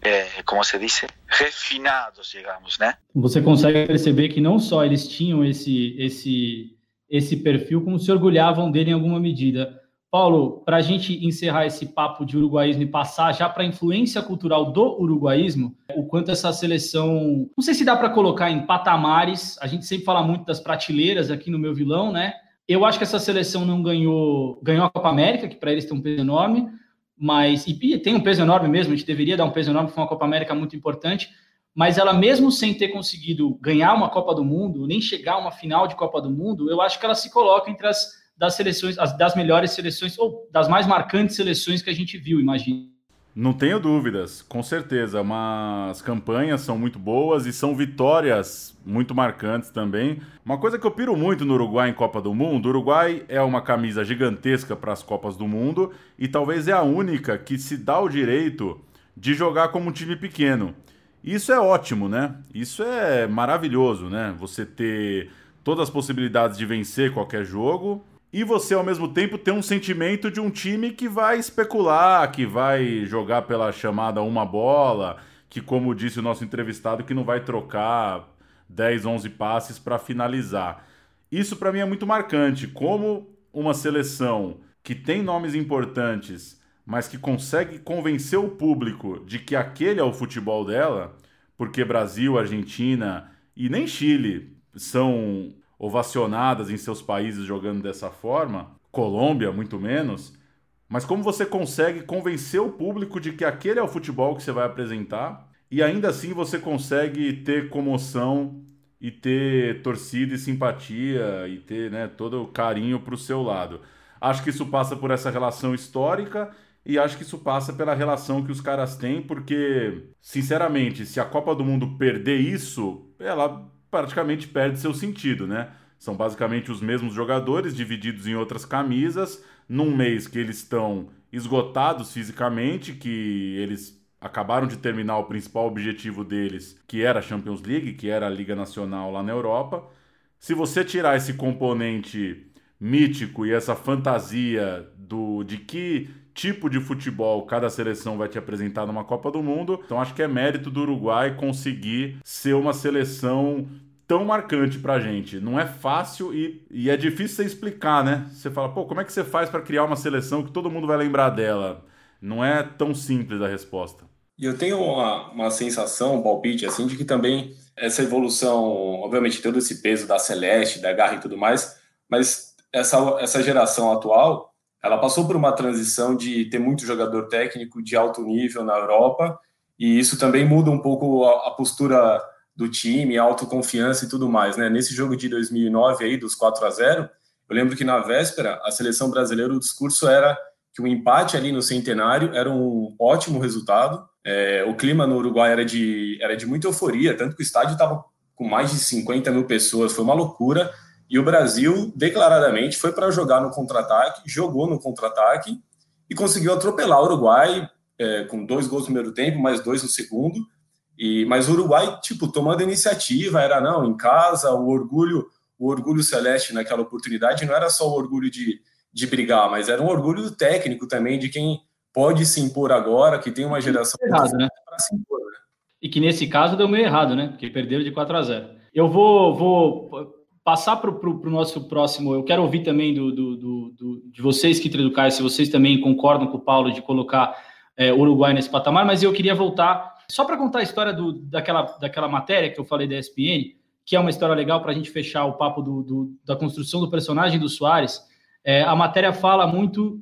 é, como se diz, refinados, digamos, né? Você consegue perceber que não só eles tinham esse, esse, esse perfil, como se orgulhavam dele em alguma medida. Paulo, para a gente encerrar esse papo de uruguaísmo e passar já para a influência cultural do uruguaísmo, o quanto essa seleção, não sei se dá para colocar em patamares, a gente sempre fala muito das prateleiras aqui no meu vilão, né? Eu acho que essa seleção não ganhou, ganhou a Copa América, que para eles tem um peso enorme, mas e tem um peso enorme mesmo, a gente deveria dar um peso enorme, foi uma Copa América muito importante, mas ela mesmo sem ter conseguido ganhar uma Copa do Mundo, nem chegar a uma final de Copa do Mundo, eu acho que ela se coloca entre as das seleções, das melhores seleções, ou das mais marcantes seleções que a gente viu, imagina. Não tenho dúvidas, com certeza. Mas campanhas são muito boas e são vitórias muito marcantes também. Uma coisa que eu piro muito no Uruguai em Copa do Mundo: o Uruguai é uma camisa gigantesca para as Copas do Mundo e talvez é a única que se dá o direito de jogar como um time pequeno. Isso é ótimo, né? Isso é maravilhoso, né? Você ter todas as possibilidades de vencer qualquer jogo e você ao mesmo tempo tem um sentimento de um time que vai especular, que vai jogar pela chamada uma bola, que como disse o nosso entrevistado, que não vai trocar 10, 11 passes para finalizar. Isso para mim é muito marcante, como uma seleção que tem nomes importantes, mas que consegue convencer o público de que aquele é o futebol dela, porque Brasil, Argentina e nem Chile são ovacionadas em seus países jogando dessa forma, Colômbia muito menos, mas como você consegue convencer o público de que aquele é o futebol que você vai apresentar e ainda assim você consegue ter comoção e ter torcida e simpatia e ter né, todo o carinho para o seu lado. Acho que isso passa por essa relação histórica e acho que isso passa pela relação que os caras têm, porque, sinceramente, se a Copa do Mundo perder isso, ela praticamente perde seu sentido, né? São basicamente os mesmos jogadores divididos em outras camisas, num mês que eles estão esgotados fisicamente, que eles acabaram de terminar o principal objetivo deles, que era a Champions League, que era a Liga Nacional lá na Europa. Se você tirar esse componente mítico e essa fantasia do de que tipo de futebol cada seleção vai te apresentar numa Copa do Mundo. Então acho que é mérito do Uruguai conseguir ser uma seleção tão marcante pra gente. Não é fácil e, e é difícil você explicar, né? Você fala, pô, como é que você faz para criar uma seleção que todo mundo vai lembrar dela? Não é tão simples a resposta. E eu tenho uma, uma sensação, um palpite, assim, de que também essa evolução, obviamente, todo esse peso da Celeste, da Garra e tudo mais, mas essa, essa geração atual, ela passou por uma transição de ter muito jogador técnico de alto nível na Europa, e isso também muda um pouco a, a postura do time, autoconfiança e tudo mais, né? Nesse jogo de 2009 aí, dos 4 a 0 eu lembro que na véspera, a seleção brasileira, o discurso era que o empate ali no centenário era um ótimo resultado. É, o clima no Uruguai era de, era de muita euforia, tanto que o estádio estava com mais de 50 mil pessoas, foi uma loucura. E o Brasil, declaradamente, foi para jogar no contra-ataque, jogou no contra-ataque e conseguiu atropelar o Uruguai é, com dois gols no primeiro tempo, mais dois no segundo. E, mas o Uruguai, tipo, tomando iniciativa, era não, em casa, o orgulho, o orgulho celeste naquela oportunidade não era só o orgulho de, de brigar, mas era um orgulho técnico também de quem pode se impor agora, que tem uma geração errado, né? para se impor. Né? E que nesse caso deu meio errado, né? Porque perderam de 4 a 0. Eu vou, vou passar para o nosso próximo, eu quero ouvir também do, do, do, do de vocês que educar, se vocês também concordam com o Paulo de colocar é, Uruguai nesse patamar, mas eu queria voltar só para contar a história do, daquela, daquela matéria que eu falei da ESPN, que é uma história legal para a gente fechar o papo do, do, da construção do personagem do Soares. É, a matéria fala muito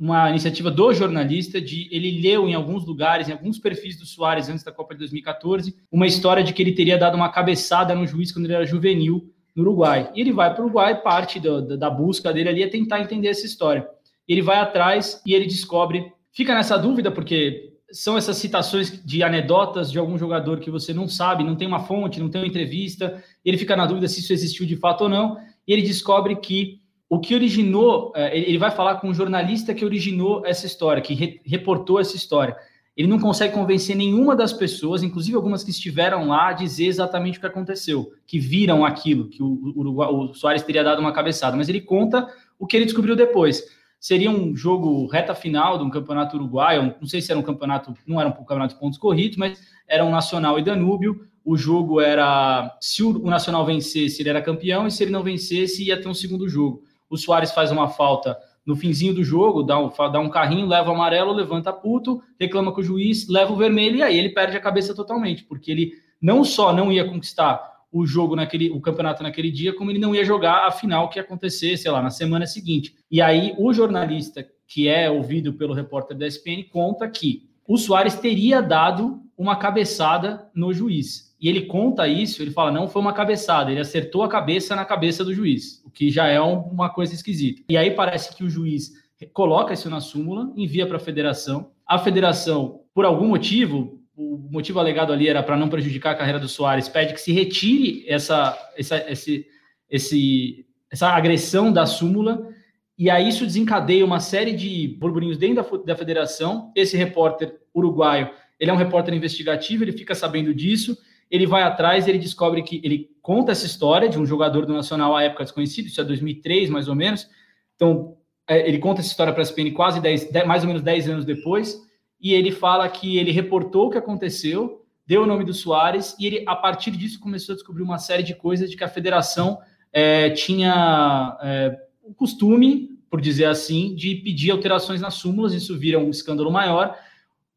uma iniciativa do jornalista de ele leu em alguns lugares, em alguns perfis do Soares antes da Copa de 2014, uma história de que ele teria dado uma cabeçada no juiz quando ele era juvenil no Uruguai. E ele vai para o Uruguai, parte do, da busca dele ali é tentar entender essa história. Ele vai atrás e ele descobre, fica nessa dúvida, porque são essas citações de anedotas de algum jogador que você não sabe, não tem uma fonte, não tem uma entrevista, ele fica na dúvida se isso existiu de fato ou não, e ele descobre que o que originou, é, ele vai falar com um jornalista que originou essa história, que reportou essa história. Ele não consegue convencer nenhuma das pessoas, inclusive algumas que estiveram lá, a dizer exatamente o que aconteceu, que viram aquilo, que o, o, o Soares teria dado uma cabeçada, mas ele conta o que ele descobriu depois. Seria um jogo reta final de um campeonato uruguaio, não sei se era um campeonato, não era um campeonato de pontos corridos, mas era um Nacional e Danúbio. O jogo era se o Nacional vencesse, ele era campeão, e se ele não vencesse, ia ter um segundo jogo. O Soares faz uma falta no finzinho do jogo, dá um, dá um carrinho, leva o amarelo, levanta puto, reclama com o juiz, leva o vermelho e aí ele perde a cabeça totalmente, porque ele não só não ia conquistar o jogo naquele, o campeonato naquele dia, como ele não ia jogar a final que ia acontecer, sei lá, na semana seguinte. E aí o jornalista que é ouvido pelo repórter da ESPN conta que o Soares teria dado uma cabeçada no juiz. E ele conta isso, ele fala, não foi uma cabeçada, ele acertou a cabeça na cabeça do juiz, o que já é uma coisa esquisita. E aí parece que o juiz coloca isso na súmula, envia para a federação. A federação, por algum motivo, o motivo alegado ali era para não prejudicar a carreira do Soares, pede que se retire essa, essa, esse, esse, essa agressão da súmula, e aí isso desencadeia uma série de burburinhos dentro da, da federação. Esse repórter uruguaio, ele é um repórter investigativo, ele fica sabendo disso, ele vai atrás, ele descobre que ele conta essa história de um jogador do Nacional à época desconhecido, isso é 2003 mais ou menos. Então, é, ele conta essa história para a SPN quase 10, 10, mais ou menos 10 anos depois e ele fala que ele reportou o que aconteceu, deu o nome do Soares, e ele, a partir disso, começou a descobrir uma série de coisas de que a federação é, tinha é, o costume, por dizer assim, de pedir alterações nas súmulas, isso vira um escândalo maior.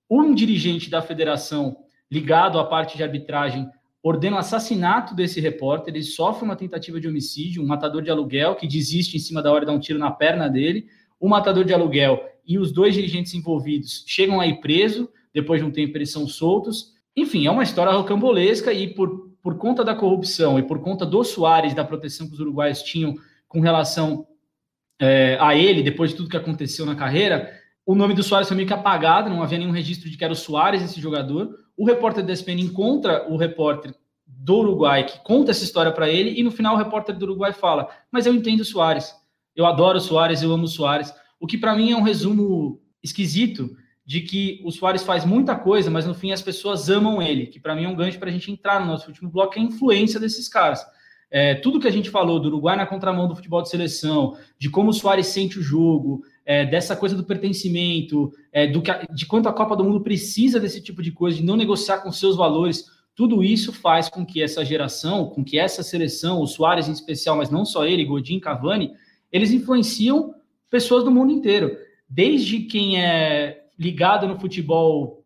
Um dirigente da federação ligado à parte de arbitragem ordena o assassinato desse repórter, ele sofre uma tentativa de homicídio, um matador de aluguel que desiste em cima da hora de dar um tiro na perna dele, o matador de aluguel e os dois dirigentes envolvidos chegam aí preso, depois de um tempo eles são soltos. Enfim, é uma história rocambolesca e por, por conta da corrupção e por conta do Soares, da proteção que os uruguaios tinham com relação é, a ele, depois de tudo que aconteceu na carreira, o nome do Soares foi meio que apagado, não havia nenhum registro de que era o Soares esse jogador. O repórter da ESPN encontra o repórter do Uruguai que conta essa história para ele e no final o repórter do Uruguai fala: "Mas eu entendo o Soares. Eu adoro o Soares, eu amo o Soares. O que para mim é um resumo esquisito de que o Soares faz muita coisa, mas no fim as pessoas amam ele, que para mim é um gancho para a gente entrar no nosso último bloco, é a influência desses caras. É, tudo que a gente falou do Uruguai na contramão do futebol de seleção, de como o Soares sente o jogo, é, dessa coisa do pertencimento, é, do que a, de quanto a Copa do Mundo precisa desse tipo de coisa, de não negociar com seus valores, tudo isso faz com que essa geração, com que essa seleção, o Soares em especial, mas não só ele, Godin, Cavani, eles influenciam pessoas do mundo inteiro. Desde quem é ligado no futebol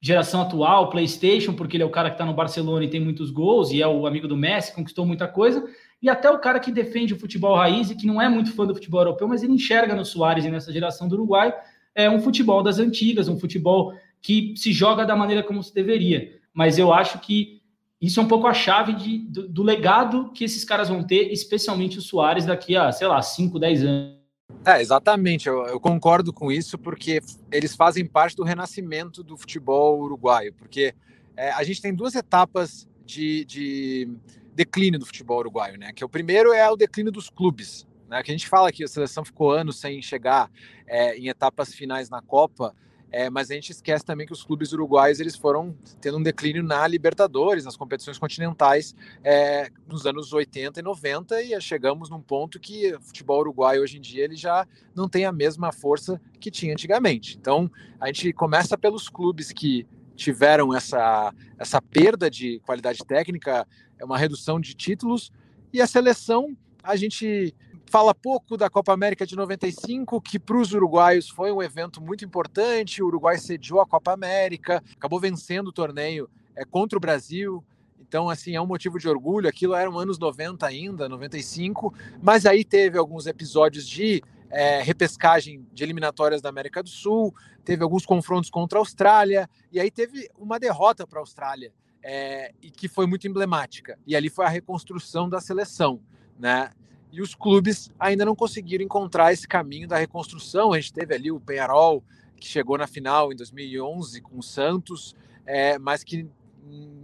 geração atual, PlayStation, porque ele é o cara que está no Barcelona e tem muitos gols e é o amigo do Messi, conquistou muita coisa, e até o cara que defende o futebol raiz e que não é muito fã do futebol europeu, mas ele enxerga no Soares e nessa geração do Uruguai é um futebol das antigas, um futebol que se joga da maneira como se deveria. Mas eu acho que isso é um pouco a chave de, do, do legado que esses caras vão ter, especialmente o Soares, daqui a, sei lá, 5, 10 anos. É, exatamente, eu, eu, concordo com isso, porque eles fazem parte do renascimento do futebol uruguaio, porque é, a gente tem duas etapas de, de, declínio do futebol uruguaio, né? Que o primeiro é o declínio dos clubes, né? Que a gente fala que a seleção ficou anos sem chegar é, em etapas finais na Copa, é, mas a gente esquece também que os clubes uruguaios eles foram tendo um declínio na Libertadores, nas competições continentais, é, nos anos 80 e 90, e chegamos num ponto que o futebol uruguaio hoje em dia ele já não tem a mesma força que tinha antigamente. Então a gente começa pelos clubes que tiveram essa, essa perda de qualidade técnica, é uma redução de títulos, e a seleção a gente fala pouco da Copa América de 95, que para os uruguaios foi um evento muito importante. O Uruguai sediou a Copa América, acabou vencendo o torneio é, contra o Brasil. Então, assim, é um motivo de orgulho. Aquilo eram anos 90 ainda, 95, mas aí teve alguns episódios de é, repescagem de eliminatórias da América do Sul, teve alguns confrontos contra a Austrália, e aí teve uma derrota para a Austrália, é, e que foi muito emblemática. E ali foi a reconstrução da seleção, né? e os clubes ainda não conseguiram encontrar esse caminho da reconstrução. A gente teve ali o Penharol, que chegou na final em 2011 com o Santos, é, mas que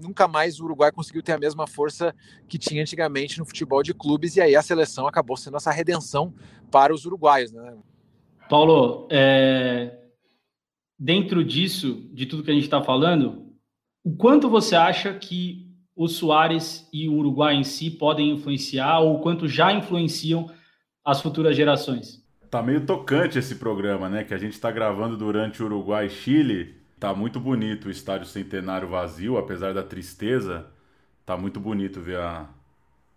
nunca mais o Uruguai conseguiu ter a mesma força que tinha antigamente no futebol de clubes, e aí a seleção acabou sendo essa redenção para os uruguaios. Né? Paulo, é... dentro disso, de tudo que a gente está falando, o quanto você acha que o Soares e o Uruguai em si podem influenciar ou quanto já influenciam as futuras gerações? Tá meio tocante esse programa, né? Que a gente está gravando durante o Uruguai e Chile. Tá muito bonito o estádio Centenário vazio, apesar da tristeza. Tá muito bonito ver a...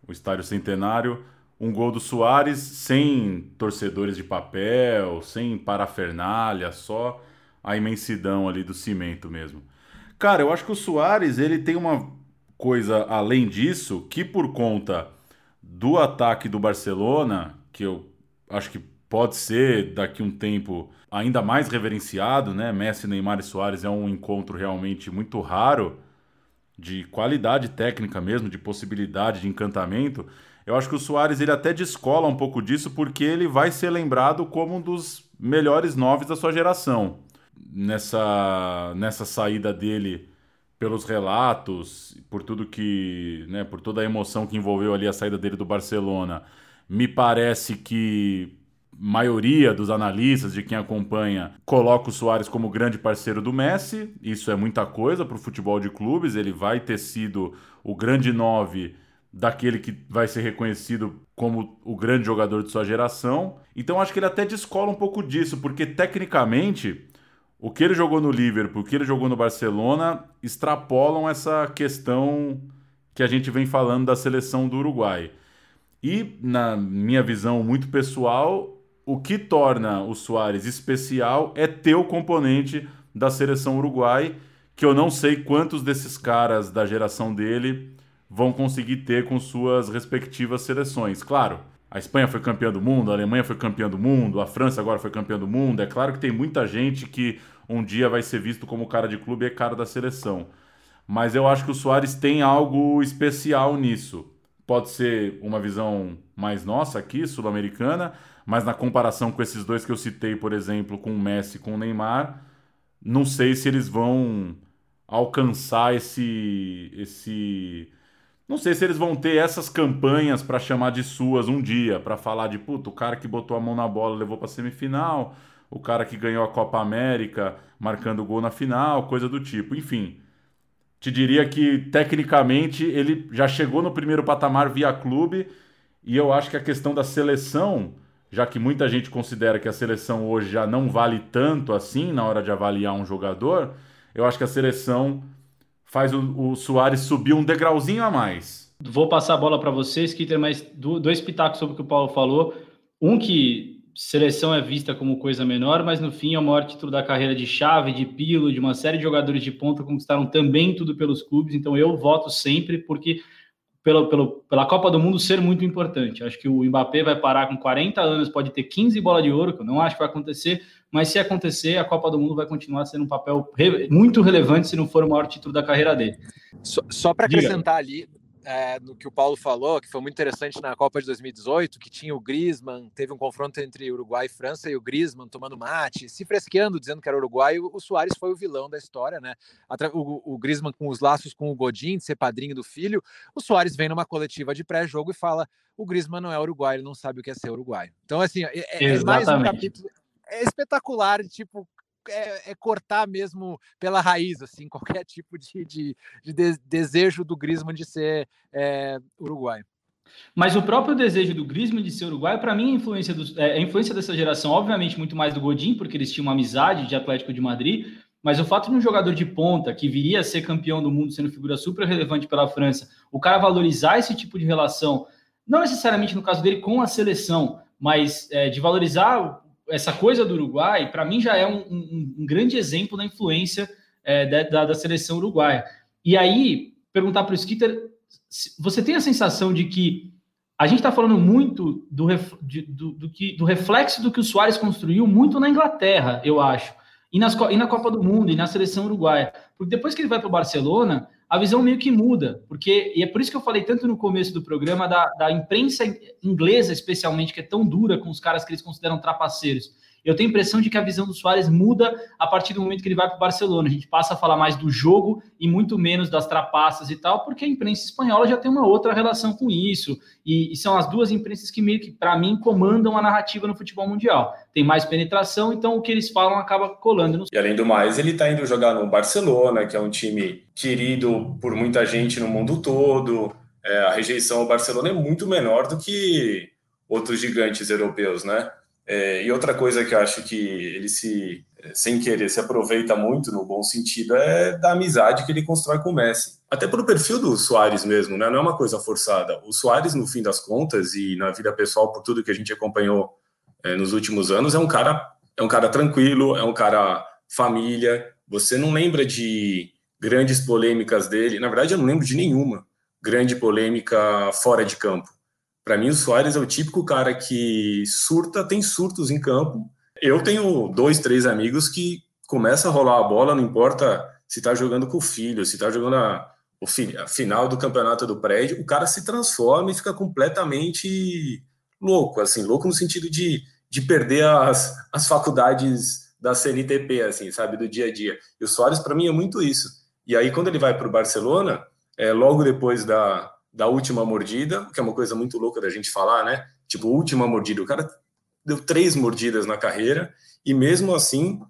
o estádio Centenário. um gol do Soares sem torcedores de papel, sem parafernália, só a imensidão ali do cimento mesmo. Cara, eu acho que o Soares ele tem uma coisa além disso que por conta do ataque do Barcelona, que eu acho que pode ser daqui um tempo ainda mais reverenciado, né? Messi, Neymar e Soares é um encontro realmente muito raro de qualidade técnica mesmo, de possibilidade de encantamento. Eu acho que o Soares ele até descola um pouco disso porque ele vai ser lembrado como um dos melhores noves da sua geração. Nessa, nessa saída dele pelos relatos, por tudo que, né, por toda a emoção que envolveu ali a saída dele do Barcelona, me parece que maioria dos analistas, de quem acompanha, coloca o Soares como grande parceiro do Messi. Isso é muita coisa para o futebol de clubes. Ele vai ter sido o grande nove daquele que vai ser reconhecido como o grande jogador de sua geração. Então acho que ele até descola um pouco disso, porque tecnicamente o que ele jogou no Liverpool, o que ele jogou no Barcelona, extrapolam essa questão que a gente vem falando da seleção do Uruguai. E, na minha visão muito pessoal, o que torna o Soares especial é ter o componente da seleção uruguai, que eu não sei quantos desses caras da geração dele vão conseguir ter com suas respectivas seleções. Claro, a Espanha foi campeã do mundo, a Alemanha foi campeã do mundo, a França agora foi campeã do mundo. É claro que tem muita gente que um dia vai ser visto como cara de clube e é cara da seleção. Mas eu acho que o Soares tem algo especial nisso. Pode ser uma visão mais nossa aqui, sul-americana, mas na comparação com esses dois que eu citei, por exemplo, com o Messi e com o Neymar, não sei se eles vão alcançar esse esse não sei se eles vão ter essas campanhas para chamar de suas um dia, para falar de, puto, o cara que botou a mão na bola levou para semifinal, o cara que ganhou a Copa América marcando gol na final, coisa do tipo. Enfim, te diria que tecnicamente ele já chegou no primeiro patamar via clube e eu acho que a questão da seleção, já que muita gente considera que a seleção hoje já não vale tanto assim na hora de avaliar um jogador, eu acho que a seleção faz o, o Soares subir um degrauzinho a mais. Vou passar a bola para vocês, Kitter, mas dois pitacos sobre o que o Paulo falou. Um que seleção é vista como coisa menor, mas no fim é o maior título da carreira de Chave, de Pilo, de uma série de jogadores de ponta conquistaram também tudo pelos clubes, então eu voto sempre porque pela, pela, pela Copa do Mundo ser muito importante. Acho que o Mbappé vai parar com 40 anos, pode ter 15 bola de ouro, que eu não acho que vai acontecer, mas se acontecer, a Copa do Mundo vai continuar sendo um papel re, muito relevante se não for o maior título da carreira dele. Só, só para acrescentar ali, é, no que o Paulo falou, que foi muito interessante na Copa de 2018, que tinha o Griezmann, teve um confronto entre Uruguai e França, e o Griezmann tomando mate, se fresqueando, dizendo que era Uruguai, o, Soares foi o vilão da história, né? O, o Griezmann com os laços com o Godin, de ser padrinho do filho, o Soares vem numa coletiva de pré-jogo e fala: o Griezmann não é uruguai, ele não sabe o que é ser uruguai. Então, assim, é, é mais um capítulo. É espetacular, tipo, é, é, cortar mesmo pela raiz, assim, qualquer tipo de, de, de desejo do Griezmann de ser é, uruguaio. Mas o próprio desejo do Griezmann de ser uruguaio, para mim, a influência, do, é, a influência dessa geração, obviamente, muito mais do Godin, porque eles tinham uma amizade de Atlético de Madrid, mas o fato de um jogador de ponta que viria a ser campeão do mundo, sendo figura super relevante pela França, o cara valorizar esse tipo de relação, não necessariamente no caso dele com a seleção, mas é, de valorizar essa coisa do Uruguai, para mim, já é um, um, um, grande exemplo da influência é, da, da, seleção uruguaia. E aí, perguntar para o Skitter, você tem a sensação de que a gente está falando muito do, de, do, do, que, do reflexo do que o Soares construiu muito na Inglaterra, eu acho, e, nas, e na Copa do Mundo, e na seleção uruguaia. Porque depois que ele vai para o Barcelona, a visão meio que muda, porque, e é por isso que eu falei tanto no começo do programa da, da imprensa inglesa, especialmente, que é tão dura com os caras que eles consideram trapaceiros. Eu tenho a impressão de que a visão do Soares muda a partir do momento que ele vai para o Barcelona. A gente passa a falar mais do jogo e muito menos das trapaças e tal, porque a imprensa espanhola já tem uma outra relação com isso. E, e são as duas imprensas que, meio que, para mim, comandam a narrativa no futebol mundial. Tem mais penetração, então o que eles falam acaba colando. No... E além do mais, ele está indo jogar no Barcelona, que é um time querido por muita gente no mundo todo. É, a rejeição ao Barcelona é muito menor do que outros gigantes europeus, né? É, e outra coisa que eu acho que ele se, sem querer, se aproveita muito no bom sentido é da amizade que ele constrói com o Messi. Até pelo perfil do Soares mesmo, né? Não é uma coisa forçada. O Soares, no fim das contas, e na vida pessoal, por tudo que a gente acompanhou é, nos últimos anos, é um cara, é um cara tranquilo, é um cara família. Você não lembra de grandes polêmicas dele. Na verdade, eu não lembro de nenhuma grande polêmica fora de campo. Para mim, o Soares é o típico cara que surta, tem surtos em campo. Eu tenho dois, três amigos que começa a rolar a bola, não importa se está jogando com o filho, se está jogando a, o a final do campeonato do prédio, o cara se transforma e fica completamente louco, assim, louco no sentido de, de perder as, as faculdades da CNTP, assim, sabe, do dia a dia. E o Soares, para mim, é muito isso. E aí, quando ele vai para o Barcelona, é, logo depois da, da última mordida, que é uma coisa muito louca da gente falar, né? Tipo, última mordida. O cara deu três mordidas na carreira e mesmo assim,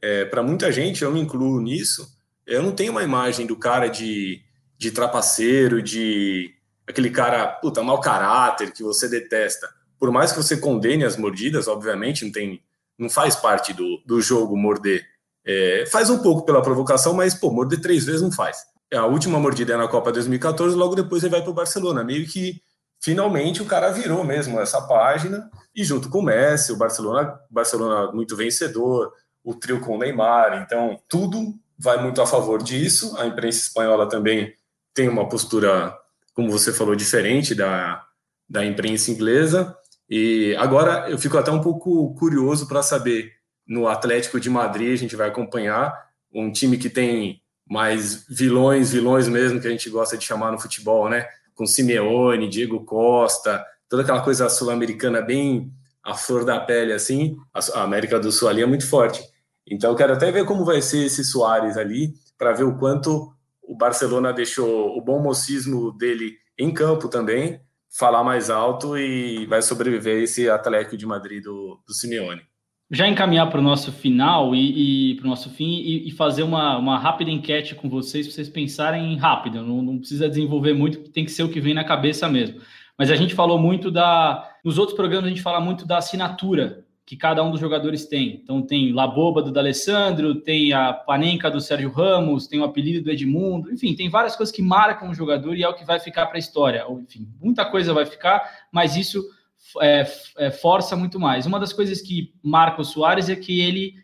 é, para muita gente, eu me incluo nisso, eu não tenho uma imagem do cara de, de trapaceiro, de aquele cara, puta, mau caráter que você detesta. Por mais que você condene as mordidas, obviamente, não tem, não faz parte do, do jogo morder. É, faz um pouco pela provocação, mas, pô, morder três vezes não faz a última mordida é na Copa 2014, logo depois ele vai para o Barcelona. Meio que finalmente o cara virou mesmo essa página e junto com o Messi, o Barcelona, Barcelona muito vencedor, o trio com o Neymar, então tudo vai muito a favor disso. A imprensa espanhola também tem uma postura, como você falou, diferente da, da imprensa inglesa. E agora eu fico até um pouco curioso para saber no Atlético de Madrid, a gente vai acompanhar um time que tem mais vilões, vilões mesmo que a gente gosta de chamar no futebol, né? Com Simeone, Diego Costa, toda aquela coisa sul-americana bem à flor da pele, assim. A América do Sul ali é muito forte. Então, eu quero até ver como vai ser esse Soares ali, para ver o quanto o Barcelona deixou o bom mocismo dele em campo também, falar mais alto e vai sobreviver esse Atlético de Madrid do, do Simeone já encaminhar para o nosso final e, e para o nosso fim e, e, fazer uma, uma rápida enquete com vocês, para vocês pensarem rápido, não, não precisa desenvolver muito, tem que ser o que vem na cabeça mesmo. Mas a gente falou muito da. Nos outros programas, a gente fala muito da assinatura que cada um dos jogadores tem. Então, tem La Boba do D'Alessandro, tem a Panenca do Sérgio Ramos, tem o apelido do Edmundo, enfim, tem várias coisas que marcam o jogador e é o que vai ficar para a história. Enfim, muita coisa vai ficar, mas isso é, é, força muito mais. Uma das coisas que marca o Soares é que ele,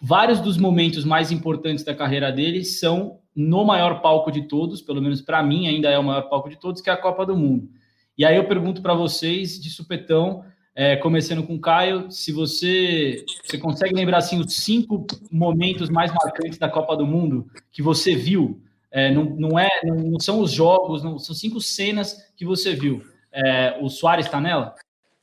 vários dos momentos mais importantes da carreira dele são no maior palco de todos, pelo menos para mim ainda é o maior palco de todos, que é a Copa do Mundo. E aí eu pergunto para vocês, de supetão, é, começando com o Caio, se você, você consegue lembrar assim, os cinco momentos mais marcantes da Copa do Mundo que você viu. É, não, não, é, não são os jogos, não, são cinco cenas que você viu. É, o Soares está nela?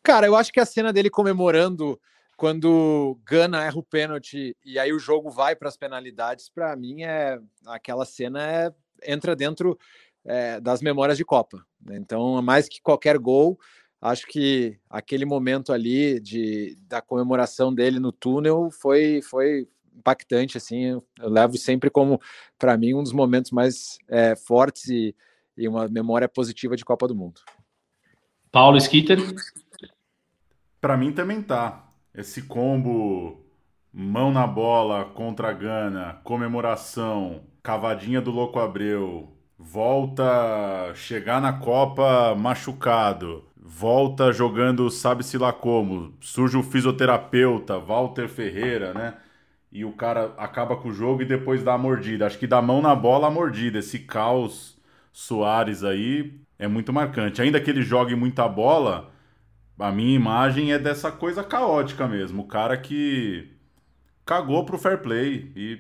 Cara, eu acho que a cena dele comemorando quando Gana erra o pênalti e aí o jogo vai para as penalidades, para mim é aquela cena é, entra dentro é, das memórias de Copa. Né? Então, mais que qualquer gol, acho que aquele momento ali de, da comemoração dele no túnel foi, foi impactante. Assim, eu, levo sempre como, para mim, um dos momentos mais é, fortes e, e uma memória positiva de Copa do Mundo. Paulo Skitter. Para mim também tá. Esse combo mão na bola contra a Gana, comemoração, cavadinha do Louco Abreu, volta chegar na Copa machucado, volta jogando sabe-se lá como, surge o fisioterapeuta, Walter Ferreira, né? E o cara acaba com o jogo e depois dá a mordida. Acho que dá mão na bola a mordida. Esse caos Soares aí é muito marcante. Ainda que ele jogue muita bola, a minha imagem é dessa coisa caótica mesmo. O cara que cagou pro fair play e,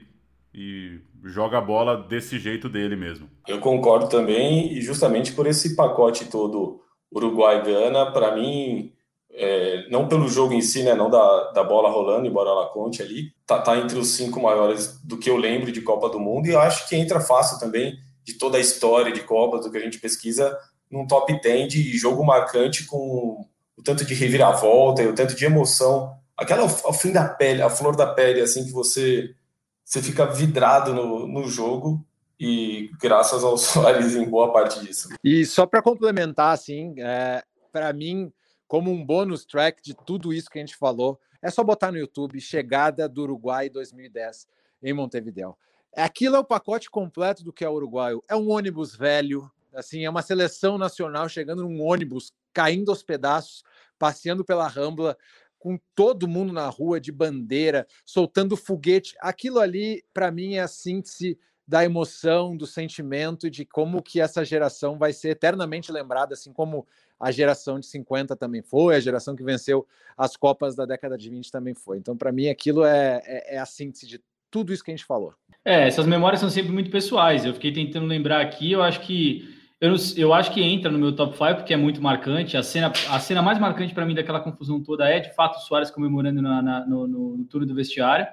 e joga a bola desse jeito dele mesmo. Eu concordo também, e justamente por esse pacote todo Uruguai-Gana, para mim, é, não pelo jogo em si, né, não da, da bola rolando, embora ela conte ali, tá, tá entre os cinco maiores do que eu lembro de Copa do Mundo, e acho que entra fácil também de toda a história de Copas, do que a gente pesquisa, num top 10 de jogo marcante com o tanto de reviravolta e o tanto de emoção, aquela ao fim da pele, a flor da pele, assim que você você fica vidrado no, no jogo e graças ao Soares em boa parte disso. E só para complementar, assim, é, para mim como um bônus track de tudo isso que a gente falou, é só botar no YouTube Chegada do Uruguai 2010 em Montevideo. Aquilo é o pacote completo do que é o uruguaio. É um ônibus velho, assim, é uma seleção nacional chegando num ônibus, caindo aos pedaços, passeando pela Rambla, com todo mundo na rua de bandeira, soltando foguete. Aquilo ali, para mim, é a síntese da emoção, do sentimento de como que essa geração vai ser eternamente lembrada, assim como a geração de 50 também foi, a geração que venceu as Copas da década de 20 também foi. Então, para mim, aquilo é, é, é, a síntese de tudo isso que a gente falou. É, essas memórias são sempre muito pessoais. Eu fiquei tentando lembrar aqui, eu acho que eu, eu acho que entra no meu top 5 porque é muito marcante. A cena, a cena mais marcante para mim daquela confusão toda é de fato o Soares comemorando na, na, no, no, no turno do vestiário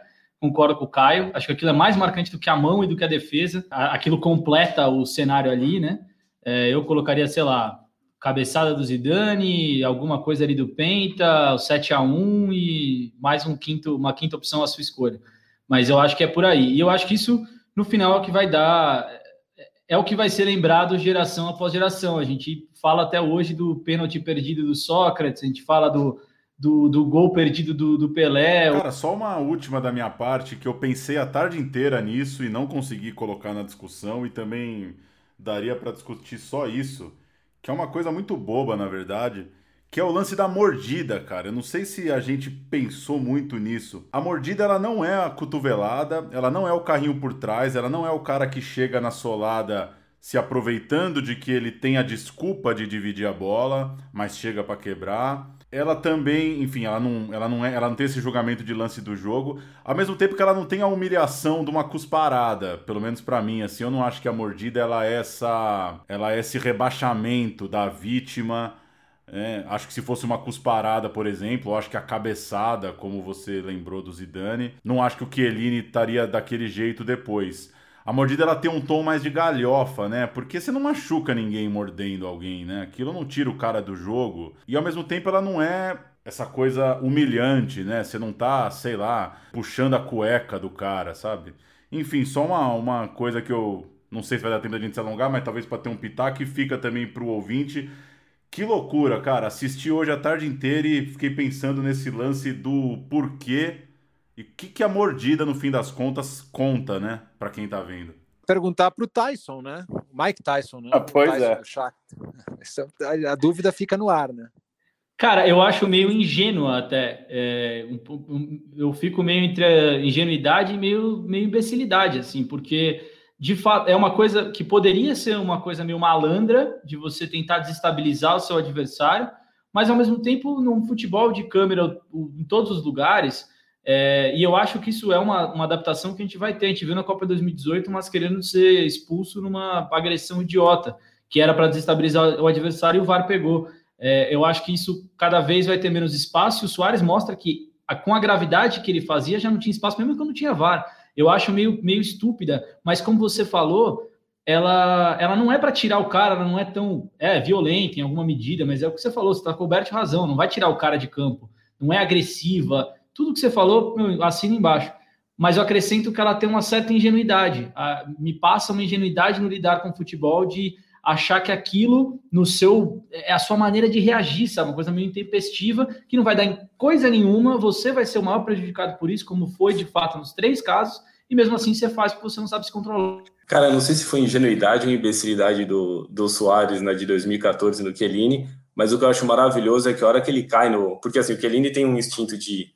concordo com o Caio. Acho que aquilo é mais marcante do que a mão e do que a defesa. Aquilo completa o cenário ali, né? É, eu colocaria, sei lá, cabeçada do Zidane, alguma coisa ali do Penta, o 7 a 1 e mais um quinto, uma quinta opção à sua escolha. Mas eu acho que é por aí. E eu acho que isso, no final, é o que vai dar. É o que vai ser lembrado geração após geração. A gente fala até hoje do pênalti perdido do Sócrates, a gente fala do, do, do gol perdido do, do Pelé. Cara, só uma última da minha parte, que eu pensei a tarde inteira nisso e não consegui colocar na discussão, e também daria para discutir só isso, que é uma coisa muito boba, na verdade, que é o lance da mordida, cara. Eu não sei se a gente pensou muito nisso. A mordida, ela não é a cotovelada, ela não é o carrinho por trás, ela não é o cara que chega na solada se aproveitando de que ele tem a desculpa de dividir a bola, mas chega para quebrar ela também, enfim, ela não, ela não é, ela não tem esse julgamento de lance do jogo, ao mesmo tempo que ela não tem a humilhação de uma cusparada, pelo menos para mim, assim, eu não acho que a mordida ela é essa, ela é esse rebaixamento da vítima. É, acho que se fosse uma cusparada, por exemplo, acho que a cabeçada, como você lembrou do Zidane, não acho que o Chiellini estaria daquele jeito depois. A mordida ela tem um tom mais de galhofa, né? Porque você não machuca ninguém mordendo alguém, né? Aquilo não tira o cara do jogo. E ao mesmo tempo ela não é essa coisa humilhante, né? Você não tá, sei lá, puxando a cueca do cara, sabe? Enfim, só uma, uma coisa que eu não sei se vai dar tempo da gente se alongar, mas talvez para ter um pitaco e fica também pro ouvinte. Que loucura, cara. Assisti hoje a tarde inteira e fiquei pensando nesse lance do porquê e o que, que a mordida, no fim das contas, conta, né? Para quem tá vendo. Perguntar para o Tyson, né? Mike Tyson, né? Ah, pois Tyson é. A dúvida fica no ar, né? Cara, eu acho meio ingênuo até. É, um, um, eu fico meio entre a ingenuidade e meio, meio imbecilidade, assim, porque de fato é uma coisa que poderia ser uma coisa meio malandra de você tentar desestabilizar o seu adversário, mas ao mesmo tempo, num futebol de câmera em todos os lugares, é, e eu acho que isso é uma, uma adaptação que a gente vai ter. A gente viu na Copa 2018, mas querendo ser expulso numa agressão idiota, que era para desestabilizar o adversário e o VAR pegou. É, eu acho que isso cada vez vai ter menos espaço e o Soares mostra que com a gravidade que ele fazia já não tinha espaço, mesmo quando tinha VAR. Eu acho meio, meio estúpida, mas como você falou, ela, ela não é para tirar o cara, ela não é tão é violenta em alguma medida, mas é o que você falou, você está coberto de razão, não vai tirar o cara de campo, não é agressiva, tudo que você falou, assina embaixo. Mas eu acrescento que ela tem uma certa ingenuidade. A, me passa uma ingenuidade no lidar com o futebol de achar que aquilo no seu é a sua maneira de reagir, sabe? Uma coisa meio intempestiva, que não vai dar em coisa nenhuma, você vai ser o maior prejudicado por isso, como foi de fato nos três casos, e mesmo assim você faz porque você não sabe se controlar. Cara, não sei se foi ingenuidade ou imbecilidade do, do Soares na de 2014 no Chiellini, mas o que eu acho maravilhoso é que a hora que ele cai no. Porque assim, o Chiellini tem um instinto de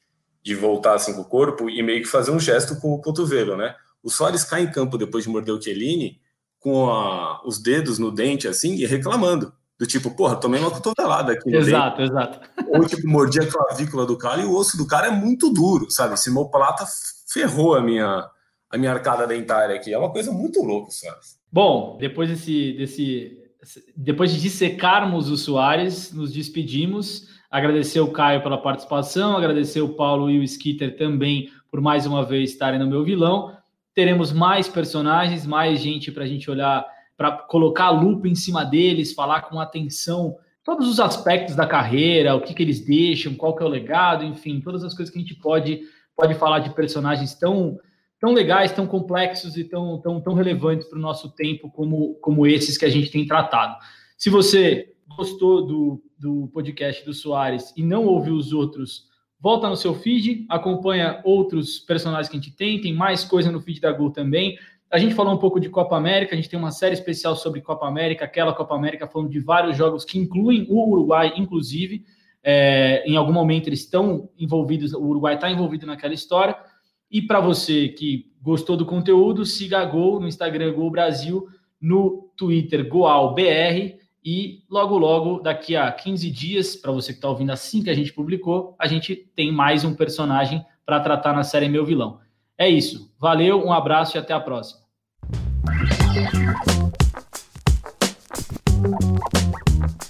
de voltar assim com o corpo e meio que fazer um gesto com o cotovelo, né? O Soares cai em campo depois de morder o Chiellini com a, os dedos no dente assim e reclamando. Do tipo, porra, tomei uma cotovelada aqui. Exato, dente. exato. Ou tipo, mordi a clavícula do cara e o osso do cara é muito duro, sabe? Esse plata ferrou a minha, a minha arcada dentária aqui. É uma coisa muito louca, sabe? Bom, depois desse, desse. Depois de dissecarmos o Soares, nos despedimos. Agradecer o Caio pela participação, agradecer o Paulo e o Skitter também por mais uma vez estarem no meu vilão. Teremos mais personagens, mais gente para a gente olhar, para colocar a lupa em cima deles, falar com atenção todos os aspectos da carreira, o que, que eles deixam, qual que é o legado, enfim, todas as coisas que a gente pode, pode falar de personagens tão, tão legais, tão complexos e tão, tão, tão relevantes para o nosso tempo como, como esses que a gente tem tratado. Se você gostou do, do podcast do Soares e não ouviu os outros, volta no seu feed, acompanha outros personagens que a gente tem, tem mais coisa no feed da Gol também. A gente falou um pouco de Copa América, a gente tem uma série especial sobre Copa América, aquela Copa América falando de vários jogos que incluem o Uruguai, inclusive. É, em algum momento eles estão envolvidos, o Uruguai está envolvido naquela história. E para você que gostou do conteúdo, siga a Gol no Instagram Gol Brasil, no Twitter GoalBR e logo logo, daqui a 15 dias, para você que está ouvindo assim que a gente publicou, a gente tem mais um personagem para tratar na série Meu Vilão. É isso. Valeu, um abraço e até a próxima. Thank you.